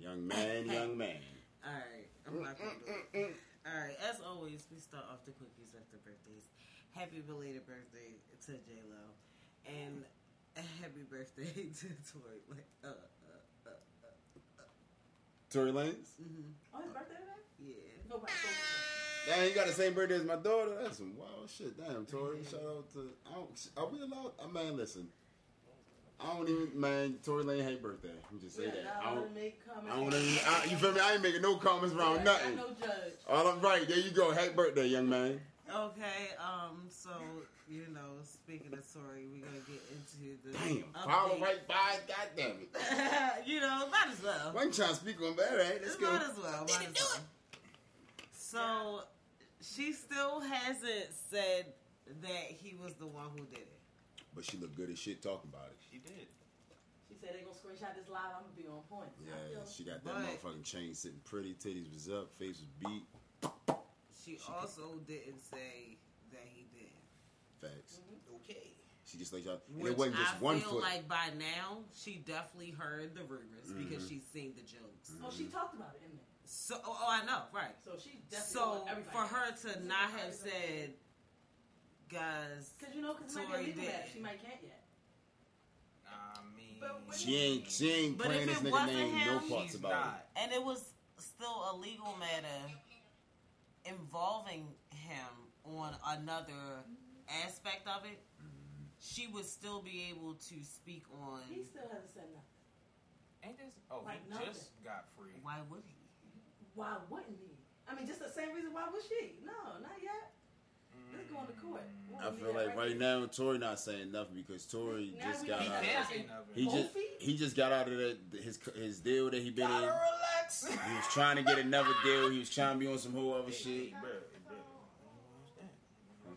Young man, young man. all right, I'm not gonna do it. All right, as always, we start off the quickies after birthdays. Happy belated birthday to J Lo, and a happy birthday to Tory. Like, uh, uh, uh, uh, Tory Lanez? mm-hmm. Oh, his birthday today? yeah. Nobody. Damn, you got the same birthday as my daughter? That's some wild shit. Damn, Tory. Shout out to. I don't, are we allowed? Uh, man, listen. I don't even. Man, Tory Lane ain't birthday. Let me just say We are that. I don't. make comments. I don't even, I, you feel me? I ain't making no comments around Yeah, nothing. I'm no judge. All There you go. Happy birthday, young man. Okay, um, so you know, speaking of Tory, we're gonna get into the Damn, follow right by it. God damn it. you know, might as well. I ain't trying to speak on that, right? Let's go. Might as well. Might as well. So she still hasn't said that he was the one who did it. But she looked good as shit talking about it. She did. She said they gonna screenshot this live. I'm gonna be on point. Yeah, she got that But- motherfucking chain sitting pretty. Titties was up. Face was beat. She also didn't say that he did. Facts. Okay. She just like y'all. And it wasn't just I one feel foot. like by now she definitely heard the rumors because Mhm. she's seen the jokes. Oh, she talked about it in there. So, oh, oh, I know, right? So she definitely. So want everybody. for her to not have said, guys, Because you know, because it might be a did. She might can't yet. I mean, But when- She ain't. She ain't But playing if this it nigga wasn't name. him, no parts about not. and it was still a legal matter involving him on another aspect of it, she would still be able to speak on. He still hasn't said nothing. ain't this? Oh, Like he nothing. just got free. Why would he? Why wouldn't he? I mean, just the same reason. Why would she? No, not yet. Let's go to court. We it. I feel like that right now Tory not saying nothing because Tory Now just got out. He Of, say he just he just got out of that his his deal that he been in. Gotta relax. He was trying to get another deal. He was trying to be on some whole other shit. Bro, bro,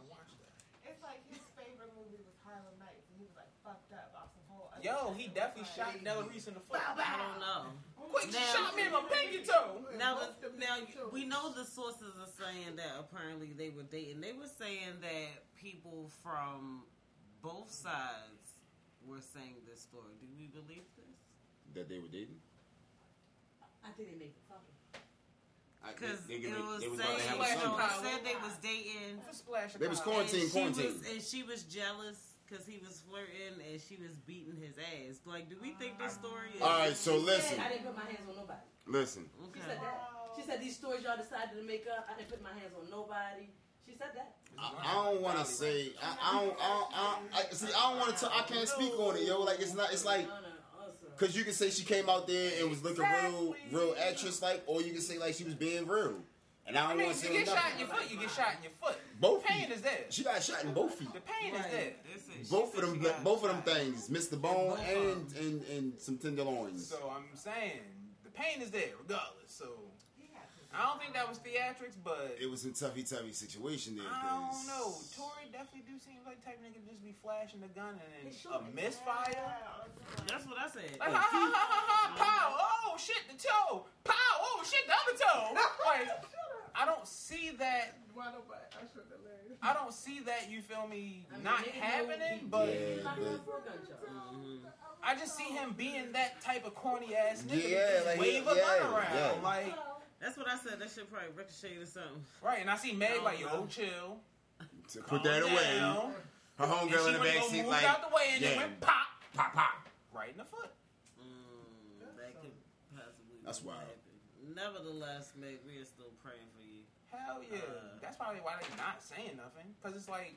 watch that. It's like his favorite movie was Harlem Nights, and he was like fucked up off some whole. other Yo, he definitely shot Della Reese in the foot. I don't know. Quick, she Now- shot me in my pinky toe. Now, now we know the sources are saying that apparently they were dating. They were saying that people from both sides were saying this story. Do we believe this? That they were dating. I think they make it fucking. Because they, it was they was saying, about to have you a know, son. it said they was dating. A splash They was color. Quarantine, quarantine. and she was jealous because he was flirting and she was beating his ass. Like, do we think this story is? All right, so She listen, said, I didn't put my hands on nobody. listen. She said that. She said these stories y'all decided to make up. I didn't put my hands on nobody. She said that. I, I don't want to say. I, I don't. I, don't, I, don't- I see. I don't want to. I can't speak on it, yo. Like it's not. It's like No, no, also. because you can say she came out there and was looking real, real actress like, or you can say like she was being real. And I I don't mean, want if to you say get shot in your foot, you get shot in your foot. Both Pain feet. is there. She got shot in both feet. The pain is Right. there. Is- she Both of them. Both of them things. Missed the bone and and and some tenderloins. So I'm saying the pain is there regardless. So He had to- I don't think that was theatrics, but It was a toughy, toughy situation there. I 'cause- don't know. Tory definitely do seem like type nigga just be flashing the gun and then should. a misfire. That's what I said. Like, ha ha ha ha ha, pow! Oh shit, the toe! Pow! Oh shit, the other toe! Like, I don't see that. Why nobody? I should have laughed. I don't see that. You feel me? I mean, Not nigga know happening, but Yeah. Not but- going for a gunshot. I just see him being that type of corny ass nigga. Yeah, like, wave a yeah, gun around, yeah. like That's what I said. That should probably ricochet or something. right. And I see Meg I like, don't yo, know. chill, To put that away. down. Her And homegirl she in the went to back seat like, out the way and yeah, it went pop, pop, pop, right in the foot. Mm, that could possibly. That's be wild. happened. Nevertheless, Meg, we are still praying for you. Hell yeah. Uh, That's probably why they're not saying nothing. Because it's like,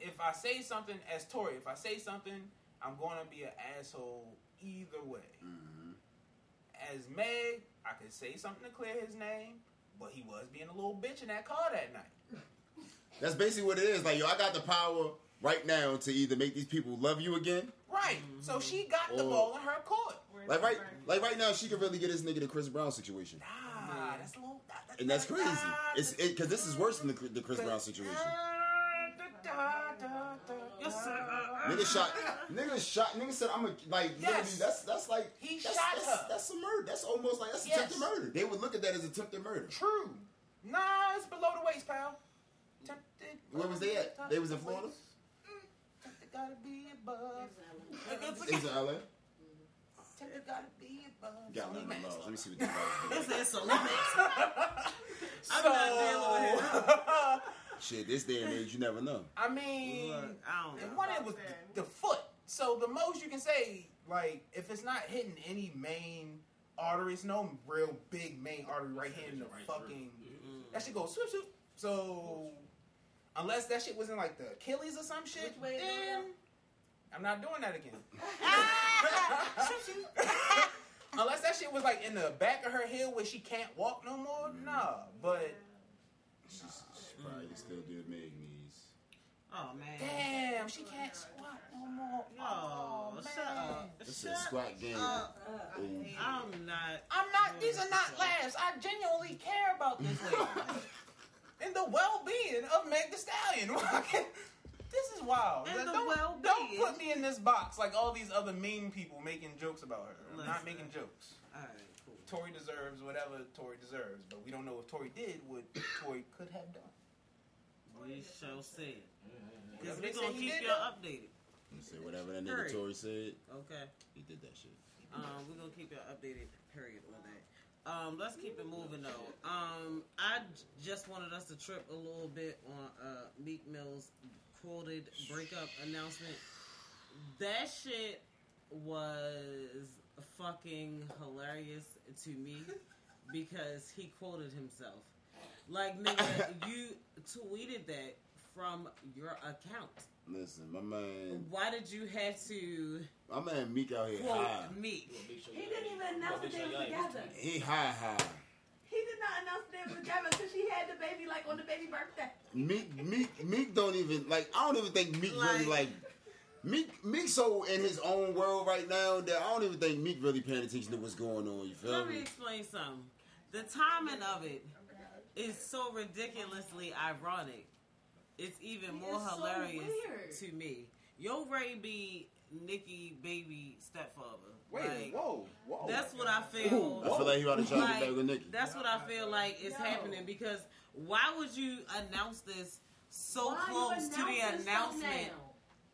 if I say something as Tory, if I say something, I'm going to be an asshole either way. Mhm. As Meg, I could say something to clear his name, but he was being a little bitch in that car that night. That's basically what it is. Like, yo, I got the power right now to either make these people love you again. Right. So she got the Or- ball in her court. Like right, like right now, she could really get this nigga the Chris Brown situation, Ah, that's a little. That, that, and that's that- crazy. ah, It's that- because this is worse than the, the Chris Brown situation. Da, da, da, da, Yes, sir. da. Nigga shot. Nigga shot. Nigga said, "I'm a like." Yes. Literally, that's that's like He that's, shot that's, her. That's a murder. That's almost like that's Yes. attempted murder. They would look at that as attempted murder. True. Nah, it's below the waist, pal. Tempted Where was they at? They was in Florida? Tempted gotta be above. Is it LA? Tempted gotta be above. Got Sony eleven Let me see what these laws This is so mixed. I'm not dealing with Shit, this day and age, you never know. I mean, Look, I don't and know. one it was the, the foot. So the most you can say, like, if it's not hitting any main arteries, no real big main artery right here in the fucking, that shit goes swoop swoop. So unless that shit was in like the Achilles or some shit, Which way then go? I'm not doing that again. Unless that shit was like in the back of her heel where she can't walk no more, nah. But She's, she probably still do the Meg knees. Oh man. damn, she can't squat no more. Oh, Oh, shut man. up. This is a squat game. up. Uh, I'm not. I'm not. These are not laughs. I genuinely care about this lady and the well-being of Meg The Stallion. This is wild. And the don't, well-being. don't put me in this box like all these other mean people making jokes about her. I'm not making jokes. All right, cool. Tory deserves whatever Tory deserves, but we don't know if Tory did what Tory could have done. We shall see. Because we're going to keep y'all updated. You say whatever that nigga Period. Tory said, Okay. he did that shit. Um, we're gonna keep y'all updated. Period on that. Um, let's keep it moving though. Um, I j- just wanted us to trip a little bit on uh, Meek Mill's quoted breakup announcement. That shit was fucking hilarious to me because he quoted himself. Like nigga, you tweeted that from your account. Listen, my man, Why did you have to my man Meek out here quote high. Meek? he didn't even announce that they were together. He high high. He did not announce that they were together until she had the baby, like on the baby birthday. Meek, Meek, Meek don't even like. I don't even think Meek really Like- like. Meek, Meek so in his own world right now that I don't even think Meek really paying attention to what's going on. You feel Let me Let me? explain something. The timing of it is so ridiculously ironic. It's even more It's so hilarious to me. Yo Ray be Nicki baby stepfather. Wait, Like, whoa, whoa. That's what I feel. I feel like he about to try to Like, get back with Nicki. That's what I feel like is No. happening because why would you announce this so Why close to the announcement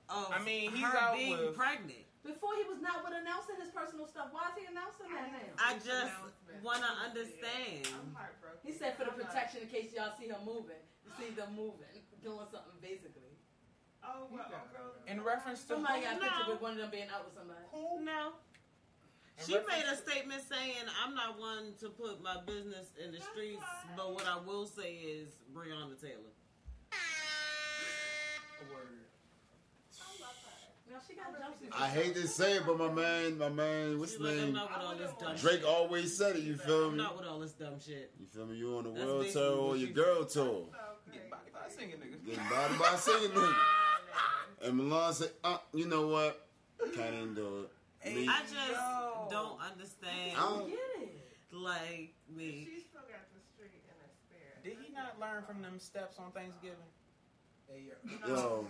of I mean, he's her out being with- pregnant? Before he was not with announcing his personal stuff. Why is he announcing that now? I just want to understand. I'm understand. heartbroken. He said for the I'm not- protection in case y'all see her moving. You see them moving, doing something basically. Oh, well, oh. In reference to Somebody got a No. picture with one of them being out with somebody. who? No. In She made a statement saying, "I'm not one to put my business in the streets, but what I will say is Breonna Taylor." Now she got jumpsuits. I hate to say it, but my man, my man, what's She's his like, "I'm name? not with all this dumb Drake shit. always said it. You feel I'm me? not with all this dumb shit." You feel me? You on the That's world basically tour or your girl tour? Get body by a singing nigga. Getting body by a singing nigga. And Milan said, uh, you know what? Can't do it. Me, I just Yo. don't understand, I don't- Get it. like me. She still got the street in her spirit. Did he not learn from them steps on Thanksgiving? Hey, yo. yo,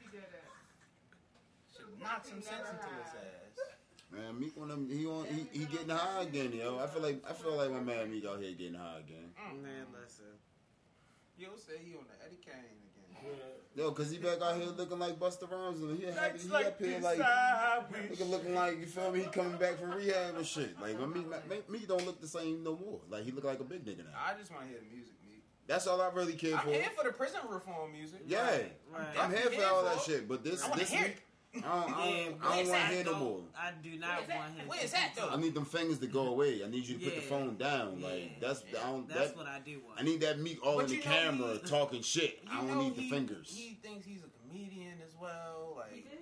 He did it. Should knock some sense into his ass. man, Meek on them, he on, he, he getting high again, yo. I feel like, I feel like my man Meek out here getting high again. Man, listen. Yo say he on the Eddie Kane again. Yo, cause he back out here looking like Busta Rhymes and he happy, he up here like, sideways. looking, looking like you feel me? He coming back from rehab and shit. Like, my Meek, my, Meek don't look the same no more. Like he look like a big nigga now. I just want to hear the music, me. That's all I really care for. I'm here for the prison reform music. Yeah, Right, right. I'm here for all that for it. shit. But this I this hear week, I don't, I don't, I don't want to hear no more. I do not Where's want him. Where's to that, keep though? I need them fingers to go away. I need you to put the Yeah. phone down. Yeah. Like that's I don't. That's That, what I do want. I need that meat all But in the you know camera he- talking shit. I don't know need the he- fingers. He thinks he's a comedian as well. Like He did?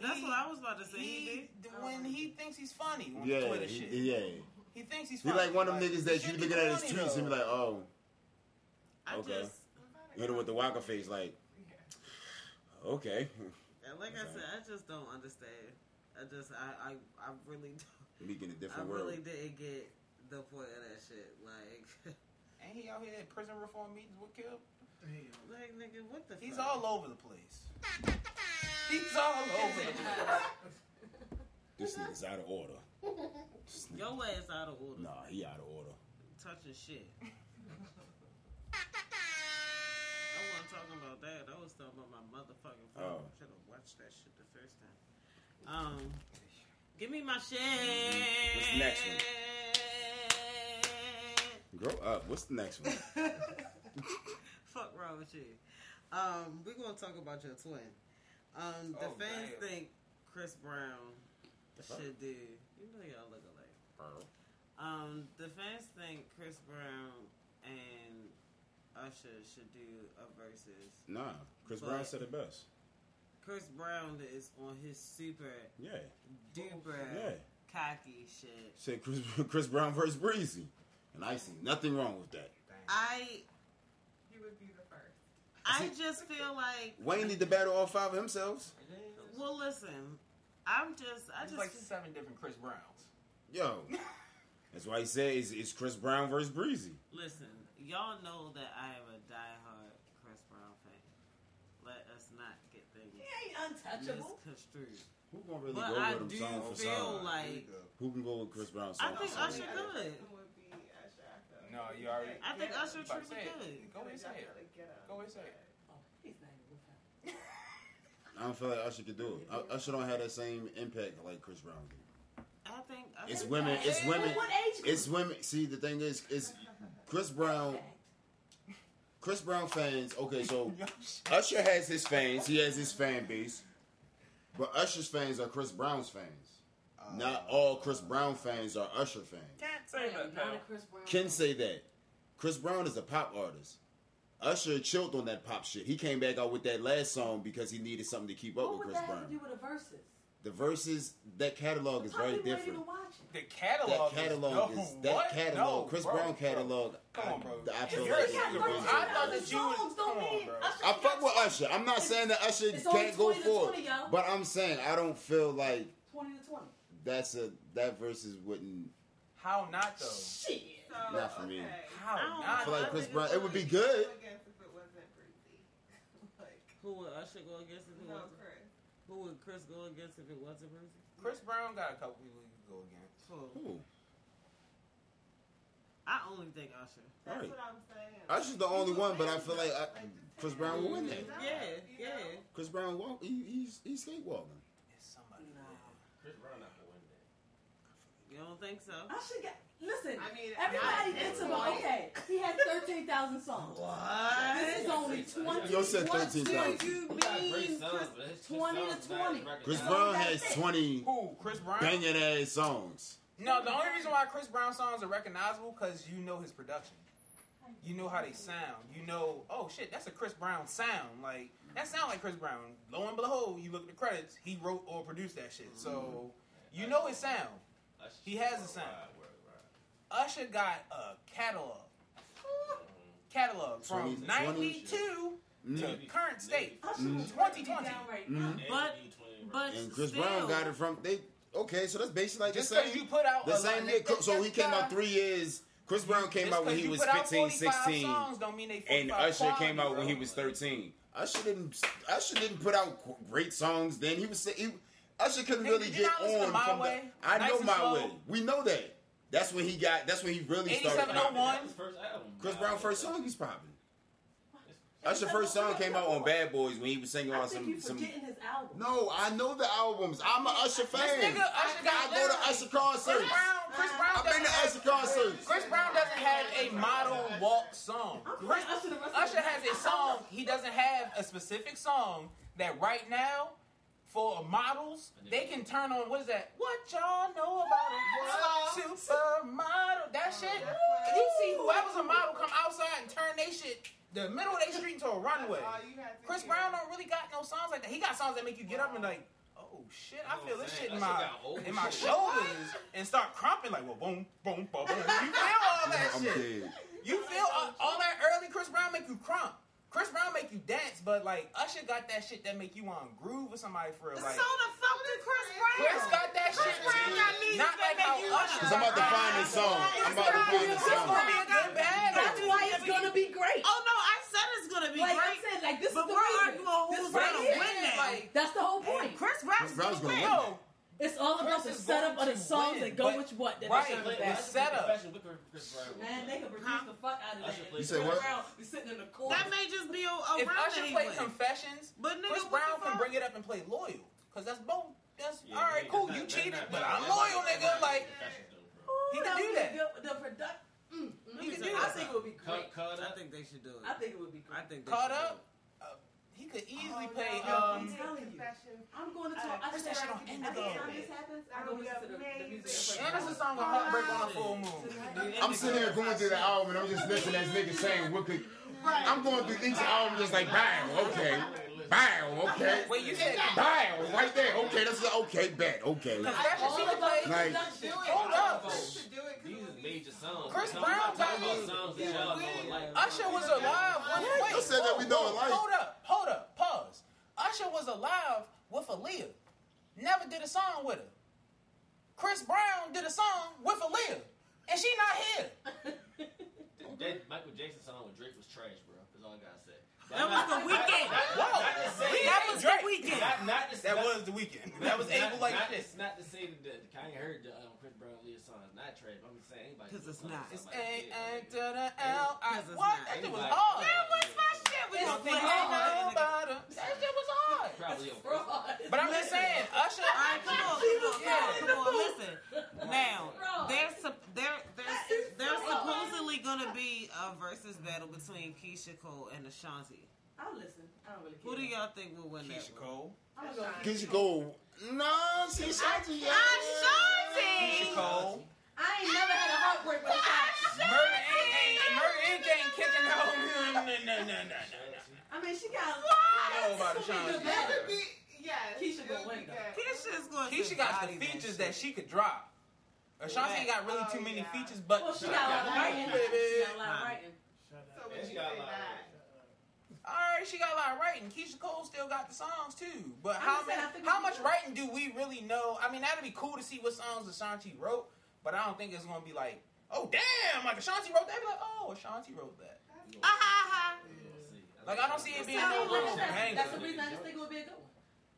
That's he- what I was about to say. He, he, did. when he thinks he's funny on yeah, Twitter he, shit. yeah. He thinks he's He funny. like one of them niggas that you be looking at his funny, tweets and be like, oh, I Okay. just, hit him with the waka face, like, okay. Like I said, I just don't understand. I just, I, I, I really, don't, We in a I different world. I really didn't get the point of that shit. Like, Ain't he out here at prison reform meetings with Kip? like nigga, what the? He's fuck? all over the place. He's all over the place. This nigga's out of order. This nigga- Your ass out of order. Nah, he out of order. Touching shit. Talking about that. I was talking about my motherfucking phone. Oh. Should have watched that shit the first time. Um, give me my shit. What's the next one? Grow up. What's the next one? Fuck wrong with you. Um, we're gonna talk about your twin. Um, the Oh, fans damn. think Chris Brown fuck? should do. You know y'all look alike. Um, the fans think Chris Brown and Usher should do a versus. Nah, Chris But- Brown said it best. Chris Brown is on his super Yeah, duper yeah. cocky shit. Said Chris, Chris Brown versus Breezy, and I see nothing wrong with that. I He would be the first. I just feel like Wayne need to battle all five of themselves. well listen, I'm just I There's just like seven different Chris Browns. Yo, that's why he said it's, it's Chris Brown versus Breezy. listen, y'all know that I am a diehard Chris Brown fan. Let us not get things He ain't untouchable. misconstrued. Who gonna really But go I with him do song for feel song? like Who can go with Chris Brown I song think for song? Usher could. Would be Usher after. No, you already. I think Yeah, Usher But truly say it. could. Go ahead and say it. Definitely get him. Go ahead and say it. Oh, he's not even with him. I don't feel like Usher could do it. U- Usher don't have that same impact like Chris Brown do. I think I It's women. It's women. What age group? It's women. See, the thing is, is Chris Brown. Chris Brown fans. Okay, so Usher has his fans. He has his fan base, but Usher's fans are Chris Brown's fans. Not all Chris Brown fans are Usher fans. Can't say that, not a Chris Brown. Can say that. Chris Brown is a pop artist. Usher chilled on that pop shit. He came back out with that last song because he needed something to keep up What with would Chris that Brown. have to do with the verses? The verses, that catalog is very different. The catalog. That catalog is, no, is that what? catalog. No, Chris bro, Brown bro. catalog. Come on, bro. I, I If feel you're like a it's singer, original. I thought that you would- come on, bro. I fuck with Usher. I'm not saying that Usher It's can't go 20 to for 20, it, yo. but I'm saying I don't feel like 20 to 20. that's a that versus wouldn't. How not though? Shit. So, Not for me. How I don't? I feel like Chris Brown. It would be good. if it wasn't Breezy? who would Usher go against if it no, wasn't? Chris. Who would Chris go against if it wasn't Breezy? Chris Brown got a couple people he could go against. Who? Ooh. I only think Usher. That's Right. what I'm saying. Usher's the only one, but I feel like uh, I, Chris Brown will win that. Yeah, yeah. Chris Brown walk. He, he's he's skatewalking. It's somebody. Chris Brown not gonna win that. You don't think so? Usher got. Listen, I mean, everybody not gets this about okay. He had 13,000 songs. What? This is only 20. Yo said what 13,000. do you He got great mean, Chris? but his, his 20 to 20. Chris Brown has 20 Who? Chris Brown? banging ass songs. No, the only reason why Chris Brown songs are recognizable because you know his production. You know how they sound. You know, oh shit, that's a Chris Brown sound. Like that sound like Chris Brown. Lo and behold, you look at the credits, he wrote or produced that shit. So you know his sound. He has a sound. Worldwide. Usher got a catalog. Catalog from 20 20 92 Mm. to current state. Mm. was 2020. right Mm. now. But- And D20, But And Chris still, Brown got it from they. Okay, so that's basically like Just the because same. you put out The same lot- year. So he came out three years. Chris Brown came out when he was put 15, 16. Songs don't mean they And 45 Usher came quality, out when he was 13. Usher didn't. Usher didn't put out great songs. Then he was. He, Usher couldn't Nigga, really get not listen to on from Way? the. I Nice know my Slow? way. We know that. That's when he got. That's when he really started. 8701. popping. His first album. Chris Brown first song he's popping. It's- Usher first song came out on Bad Boys when he was singing I on some you some. his album. No, I know the albums. I'm an Usher fan. This nigga Usher got I go to literally- Usher Chris concerts. Brown, Chris Brown I've been to doesn't have Usher the concert. Chris Brown doesn't have a model walk song. Chris, Usher the rest of Usher the- has a song. He doesn't have a specific song that right now for models they can turn on. What is that? What y'all know about a supermodel? That oh, shit. You see whoever's a model come outside and turn they shit the middle of their street into a runway. All you had to Chris hear. Brown don't really got no songs like that. He got songs that make you get up and like, oh shit, I feel this shit in my in my shoulders and start crumping like, well, boom, boom, boom, boom. You feel all that I'm shit. dead. You feel all, all that early Chris Brown make you crump. Chris Brown make you dance, but like Usher got that shit that make you want to groove with somebody for real. So the fuck did Chris Brown? Chris got that shit Brown got music Not that like how you Usher. Cause I'm about to find this song. I'm about to find this It's song. gonna be a good battle. That's why it's gonna be great. Oh no, I said it's gonna be like I great. said, like this but is the we're arguing This who's is right gonna here. win that. Like, That's the whole point. Chris Brown's Chris Brown's gonna gonna win. Yo, It's all about the Chris is setup of the songs that go with what. That right. they But shut the down. setup. Confession with Chris Brown. Man, they could produce Huh? the fuck out of Usher that. played- You said Chris what? Brown be sitting in the corner. That may just be a, a if round Usher that he play win. Confessions, But nigga, Chris Brown can bring it up and play loyal. Cause that's both. That's Yeah, all right, yeah, cool. that's You not- cheated, that's but I'm that's not- loyal, nigga. Like Confessions, though, bro. he can do would that. The product. Mm, mm, He can do I think it would be great. Cut, cut I think they should do it. I think it would be I think they Caught should up. He could easily Oh, play. no, Um, he did telling you. I'm going to Uh, talk. I what's just that shit on every time this happens, I go listen to the, the music. and Chris a song of heartbreak on a full moon. I'm sitting here going through the album and I'm just listening as niggas saying what could. I'm going through each album just like bow, okay, bow, okay, Wait, you said bow, right there, okay, that's an okay, bet, okay. Confessions All he could about play. the Like- Hold up. To do it 'cause These it is would be- major songs. Chris I'm Brown not talking got about me. songs that y'all know like. Usher was alive. With, wait, You said that we whoa, know whoa, alike. Hold up, hold up, pause. Usher was alive with Aaliyah. Never did a song with her. Chris Brown did a song with Aaliyah, and she not here. That Michael Jackson song with Drake was trash, bro. That's all I gotta say. That was the Weeknd. Whoa, Not say that was the Weeknd. Not, not to, That not, was the Weeknd. That was able like not, this. Not to say that the, Kanye heard the um, Chris Brown Leah song is not trash. but I'm just saying anybody. 'Cause can it's not. something It's like A that. N to the L I. Because What? That shit was hard. That was my shit. We It's gonna the put Ain't that in the- Nobody. That shit was hard. Probably a Fraud. But I'm just saying, Usher. All right, come on, come on, come on. Listen, now Fraud. there's sup- there there's there's supposedly gonna be a versus battle between Keyshia Cole and Ashanti. I'll listen. I don't really care. Who do y'all think will win that? Keyshia one? Cole. I'm gonna go. Keyshia Cole, no, see Shanti, yeah. Ashanti. Keyshia Cole. I ain't never had a heartbreak with a shot. Murder Inc. ain't Murder Inc. ain't kicking no. No, no, no, no, no, no. I mean, she got. I know about This will be Ashanti. good It battle. would be, yes. Keyshia gonna win, be though. Keyshia's going Keyshia got the features that she could drop. Ashanti ain't got really Oh, too many yeah. features, but Well, she got a lot of writing. She got a lot of writing. So Yeah, would she you got a say lot that? all right, she got a lot of writing. Keyshia Cole still got the songs too. But I'm how just saying, many, how much writing do we really know? I mean, that'd be cool to see what songs Ashanti wrote, but I don't think it's gonna be like, oh damn, like Ashanti wrote that. Be like, oh, Ashanti wrote that. Ah, ha, ha. Like I don't see it being I no real that's, banger. that's the reason I just think it would be a good one.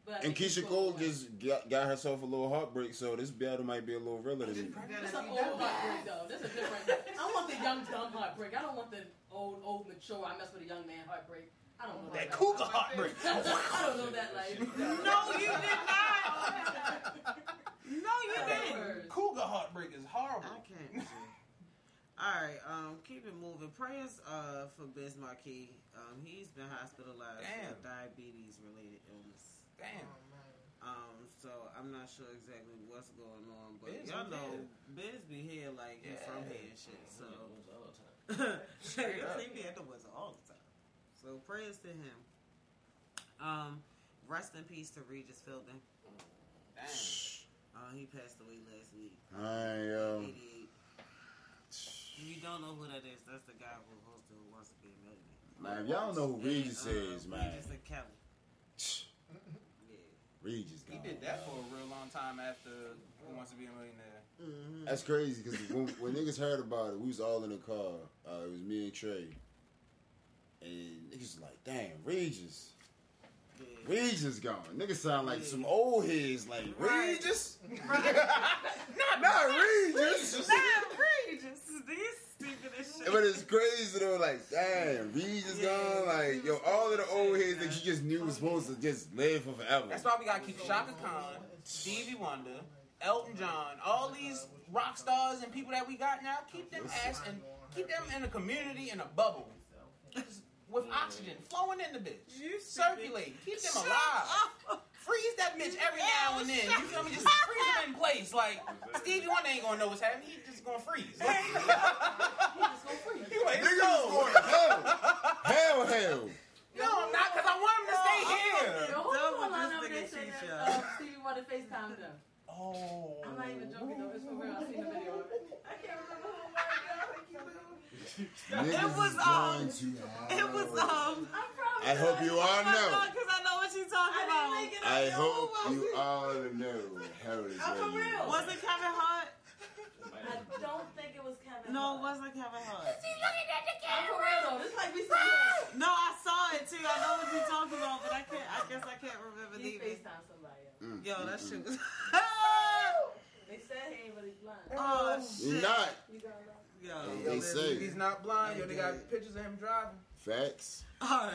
But And think Keyshia Cole win. just got, got herself a little heartbreak, so this battle might be a little relative. This an old heartbreak though. This is different. I want the young dumb heartbreak. I don't want the old old mature. I mess with a young man heartbreak. I don't know That that. cougar heartbreak. I don't know that life. No, you did not. No, you didn't. Cougar heartbreak is horrible. I can't. with you. All right, um, keep it moving. Prayers uh, for Biz Markie. Um, he's been hospitalized Damn. for diabetes related illness. Damn. Um, so I'm not sure exactly what's going on, but Biz y'all know here. Biz be here like he from here and shit. So all the time. He be at the woods all the time. So prayers to him. Um, rest in peace to Regis Philbin. Damn. Uh, he passed away last week. I, um, 88. If you don't know who that is, that's the guy who hosted Who Wants to Be a Millionaire. man, if y'all know who Regis And, uh, is, man. Regis and Kelly. Yeah. Regis He did that for a real long time after Who Wants to Be a Millionaire. Mm-hmm. That's crazy because when, when niggas heard about it, we was all in the car. Uh, it was me and Trey. Like, damn, Regis. Yeah. Regis gone. Niggas sound like some old heads, like, Right. Regis? not, not Regis. Nah, Regis. These stupid as shit. But it's crazy though, like, damn, Regis Yeah, gone. Like, yo, all of the old heads that you just knew was supposed to just live for forever. That's why we gotta keep Chaka Khan, Stevie Wonder, Elton John, all these rock stars and people that we got now, keep them ass and keep them in a community in a bubble with oxygen flowing in the bitch, You circulating, keep them Shut alive. up. Freeze that bitch every now and then. You feel me? Just freeze them in place. Like Stevie Wonder ain't gonna know what's happening. He just gonna freeze. He just go free. He like, Niggas it's is going to hell. Hell, hell. No, I'm not, cause I want him to stay Yo, here. who Double the line this over there nigga saying that uh, Stevie Wonder FaceTime them? Oh. I'm not even joking though. It's for real. I seen the video. it. I can't remember who it was. Niggas was, um, going to hell. It was um. I'm I hope you all know. Because I know what she's talking I about. didn't make it. I yo. hope you all know hell is I'm for real. Was it Kevin Hart? I don't think it was Kevin. No, it wasn't Kevin Hart. I'm for real though. This like we said. No, I saw it too. I know what you're talking about, but I can't. I guess I can't remember He. FaceTime somebody. Else. Mm, Yo, mm, that mm. shit was. They said he ain't really blind. oh You're shit. not. You got. Yo. Yo, They they say. he's not blind. Yo, they got pictures of him driving. Facts. All right.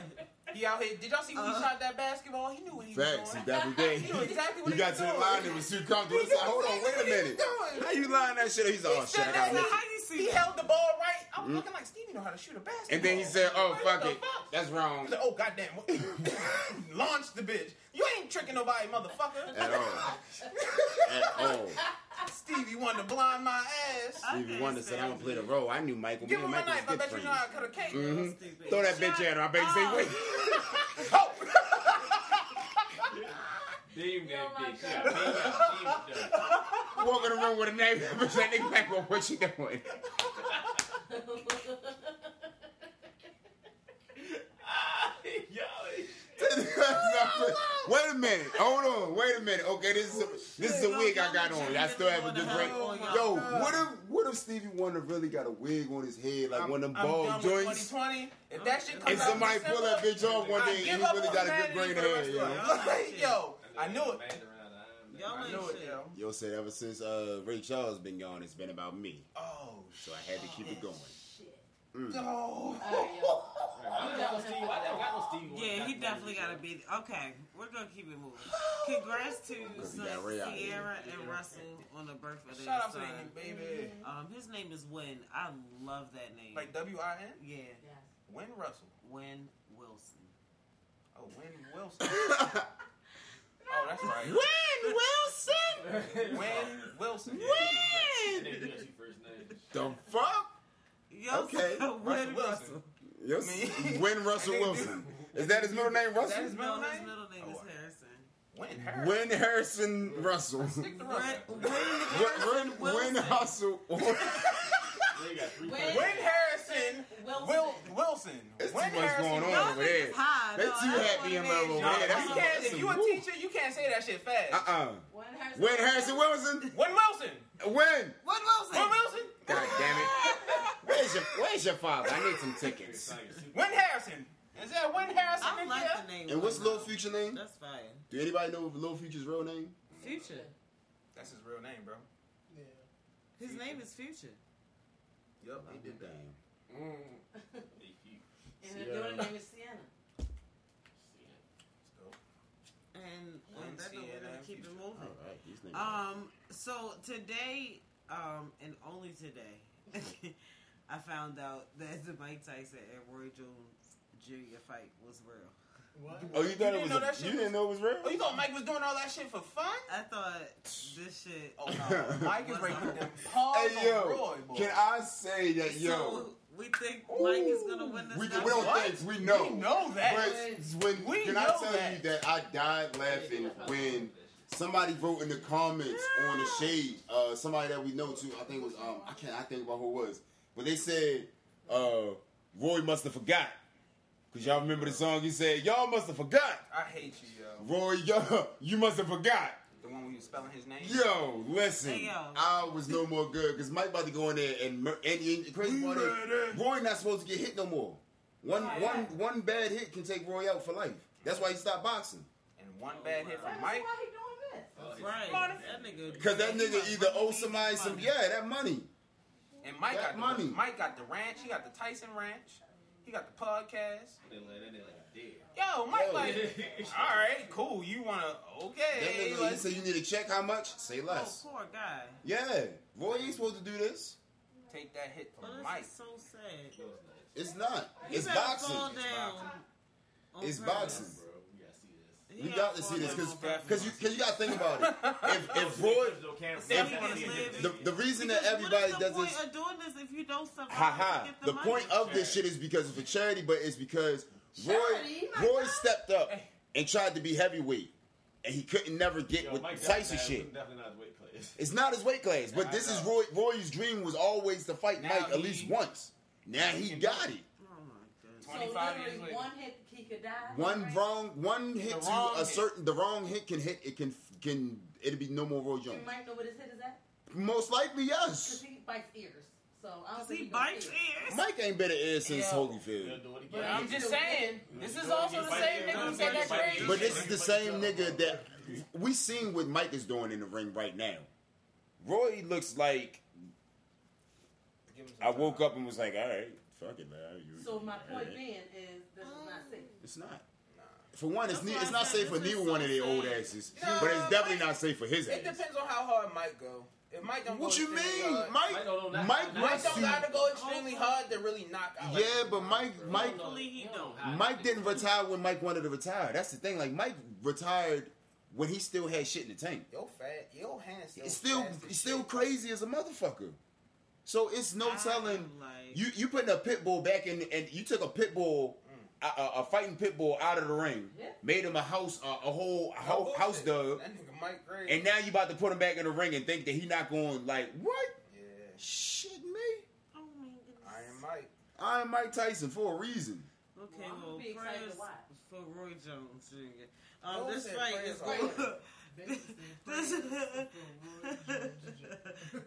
He out here. Did y'all see when he Uh, shot that basketball? He knew what he Facts. was He doing. definitely He knew exactly what You he got was to the doing. line, it was too comfortable. It's like, hold on, wait a minute. How you lying that shit? He's like, oh He shit, I got. Now, how you see He that? held the ball right. I was looking like Stevie know how to shoot a basketball. And then he said, oh, What fuck the it. fuck? That's wrong. He said, oh goddamn! Launch the bitch. You ain't tricking nobody, motherfucker. At all. At all. Stevie wanted to blind my ass. I Stevie can't Wonder said, I'm going to play the role. I knew Michael. Give Me him a Michael knife. I was good bet you know how to cut a cake. Mhm. Stupid. Throw that bitch at her. I bet oh. oh. you say, wait. Oh! Damn Oh that bitch. Yeah, damn that bitch. The room with a knife. Bitch, that nigga back, well, what you doing? wait a minute. Hold on. Wait a minute. Okay, this is a, this is a wig I got on. I still have a good break. Yo, what if what if Stevie Wonder really got a wig on his head like one of them I'm bald done with joints? 2020. If that shit comes And out somebody December, pull that bitch off one day and give he really got a good humanity grain for the of hair, yo. of. Yo, I knew it. Y'all I ain't knew it, yo. Yo said ever since uh, Ray Charles been gone, it's been about me. Oh, So I had to keep it going. Shit. Mm. Oh. Alright, yo. I got no Steve. I don't got no Steve. Yeah, he definitely got to be. Okay, we're gonna keep it moving. Congrats to Because Son- got Ray out here. Ciara and Russell on the birth of their Shout out to son. that baby. Um, his name is Win. I love that name. Like W I N? yeah, Yes. Win Russell. Win Wilson. Oh, Win Wilson. Oh, that's right. Win Wilson. Win Wilson. Win. Nigga, that's your first name. The fuck? Yo, Okay. Win Russell Wilson. Russell. Yes. Me. Win Russell Wilson. Is that his middle name, Is that Russell? his middle No, his name? middle name is Oh, Harrison. Win Harris. Win Harrison Russell. Win, Win Win, Harrison win, win Wilson. Hustle. They got three Win. first Win names. Harrison. Wilson. Will Wilson. There's too much Harrison. going on Y'all over there. niggas. They No, too happy what in it love over there. That's you some- can't. If you a teacher, you can't say that shit fast. Uh-uh. Win Harrison. Win Harrison Wilson. Win Wilson. Win. Win Wilson. Win Wilson. God damn it. Where's your Where's your father? I need some tickets. Win Harrison. Is that Win Harrison I like here? the name. And what's Win Lil Future name? That's fine. Do anybody know Lil Future's real name? Future. That's his real name, bro. Yeah. His name is Future. Yup, he did that. Mm. Damn. And the daughter name is Sienna. And Win on that note, we're Sienna gonna and keep it Future. moving. All right. Um, so today, um, and only today, I found out that the Mike Tyson and Roy Jones Jr. fight was real. What? oh, you thought You it didn't know that was? shit You didn't know it was real? Oh, you thought Mike was doing all that shit for fun? I thought this shit. Oh no, Mike is ready to put them Hey on yo, Roy, boy. can I say that yo? So we think Mike is gonna win this. We, we don't one? think we know. We know that. But when, We can I know tell that. you that I died laughing when somebody wrote in the comments on the shade, uh, somebody that we know too. I think it was um, I can't I think about who it was, but they said uh, Roy must have forgot because y'all remember the song. He said y'all must have forgot. I hate you, yo. Roy, yo, you must have forgot. The one when you were spelling his name. Yo, listen, Hey, yo. I was no more good because Mike about to go in there and mur- and, and crazy part is, Roy not supposed to get hit no more. One Yeah. one one bad hit can take Roy out for life. That's why he stopped boxing. And one bad hit That's from why Mike. He doing. Right. That nigga. Because that nigga either owe somebody some yeah that money. And Mike That got the money. Mike got the ranch. He got the Tyson ranch. He got the podcast. They like that like dead. Yo, Mike, Yo. like, all right, cool. You wanna That okay? nigga, you let's- say you need to check how much? Say oh, less. Oh, poor guy. Yeah, Roy ain't supposed to do this. take that hit Oh, from this Mike. is so sad. It's not. It's better boxing. Fall down on It's purpose. boxing. Bro, we gotta see this. He We gotta got to fall see this because because you because you got to think about it. If if Roy, No if- he was living. the, the reason that Because everybody what is the does point this, of doing this if you don't survive ha ha. the, The point of this shit is because it's for charity, but it's because Roy Charity? My Roy God. stepped up and tried to be heavyweight, and he couldn't never get Yo, with Mike Tyson Tyson shit. Definitely not his weight class. It's not his weight class, but I this is. Roy Roy's dream was always to fight Now Mike at least once. Now he can got do it. Oh my god. So years later. one hit, he could die. One right? wrong one hit The to wrong a hit. certain the wrong hit can hit it can can it'll be no more Roy Jones. You might know what his hit is at. Most likely Because yes. he bites ears. So I don't think he gonna bites ear. ears. Mike ain't better air since Yo. He'll Holyfield. do But. I'm just saying, this is also the same nigga who said that crazy. But this is the same nigga that we seen what Mike is doing in the ring right now. Roy looks like Give him some I woke up and was like, all right, fuck it, man. You- So my point Alright. being is this is not safe. Um, it's not. For one, it's, ne- it's not safe for this is neither so one of their old asses, No, but it's definitely Mike- not safe for his ass. It depends on how hard Mike go. If Mike don't What go you mean, hard- Mike? Mike don't know Mike Mike don't to. gotta go extremely hard to really knock out. like- Yeah, but Mike, Mike, he don't. Mike didn't retire when Mike wanted to retire. That's the thing. Like Mike retired when he still had shit in the tank. Yo, fat, yo, hands still. It's still, it's still crazy as a motherfucker. So it's no I'm telling. like- You you putting a pit bull back in, and you took a pit bull, a, a, a fighting pit bull out of the ring, Yeah. made him a house, a, a whole No house, house dog, That nigga Mike Gray. and now you about to put him back in the ring and think that he not going like what? yeah, Shit, me. Oh my goodness. Iron Mike. I am Mike Tyson for a reason. Okay, Well, well, be prayers to watch. for Roy Jones. Jr. Um, this fight is for going.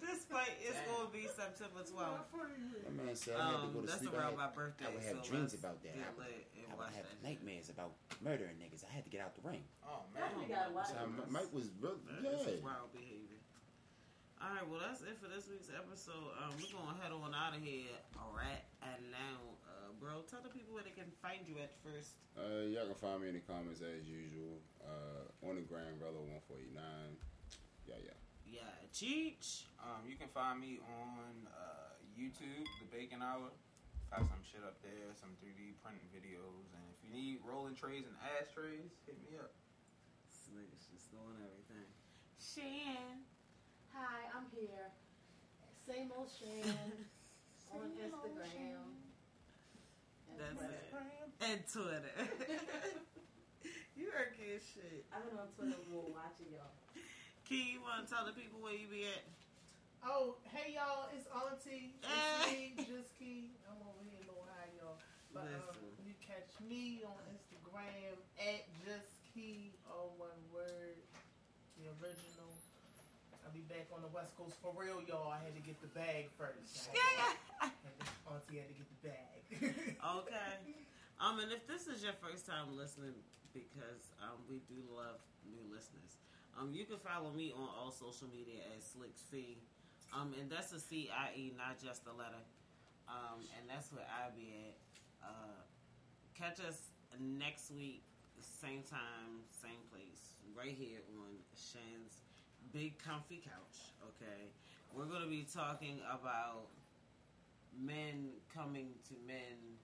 This fight is going to be September 12th. That man said I had to go to that's sleep. I around my birthday. I would have so dreams about that. I would- I would have that nightmares about murdering niggas. I had to get out the ring. Oh man. we gotta watch. So Mike was real, yeah. wild behavior. All right, well that's it for this week's episode. Um, we're gonna head on out of here. All right, and now, bro, tell the people where they can find you at first. Uh, y'all can find me in the comments as usual. Uh, on the gram, Rello one forty nine. Yeah, yeah. Yeah, Cheech. Um, you can find me on uh, YouTube, The Bacon Hour. Got some shit up there, some 3D printing videos, and if you need rolling trays and ashtrays, hit me up. This nigga's just doing everything. Shan. Hi, I'm here. Same old Shan on Instagram. And That's Twitter. it. And Twitter. you are good shit. I've been on Twitter more watching y'all. Key, you want to tell the people where you be at? Oh, hey y'all, it's Auntie. It's me, Just Key. I'm over here in Ohio. Y'all. But um, you catch me on Instagram at Just Key, all one word, the original. I'll be back on the West Coast for real, y'all. I had to get the bag first. I had to- Auntie had to get the bag. Okay. Um, and if this is your first time listening, because um, we do love new listeners, um, you can follow me on all social media as Slick C. Um, and that's a C I E, not just a letter. Um, and that's where I be at. Uh, catch us next week, same time, same place, right here on Shan's Big Comfy Couch. Okay, we're gonna be talking about men coming to men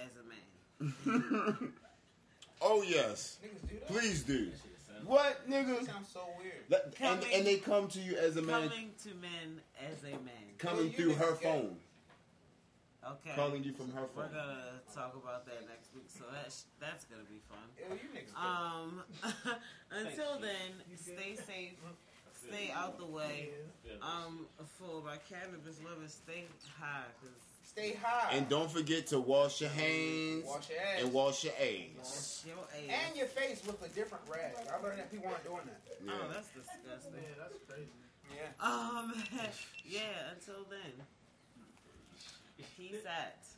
as a man. oh yes, Niggas do that? please do. That shit What That sounds so weird. Let- and, Coming- and they come to you as a man Coming to men as a man. coming Yo, you through her niggas gay. phone, Okay. calling you from her phone. We're gonna talk about that next week, so that's that's gonna be fun. Ew, you niggas. Um, until then, stay safe, stay out the way. Yeah, Um, for my cannabis lovers, stay high, cause Stay high. And don't forget to wash your hands Wash your ass. and wash your ass. your ass. and your face with a different rag. I learned that people aren't doing that. Yeah. Oh, that's disgusting. yeah, that's crazy. Yeah. Um, yeah. Until then, peace out.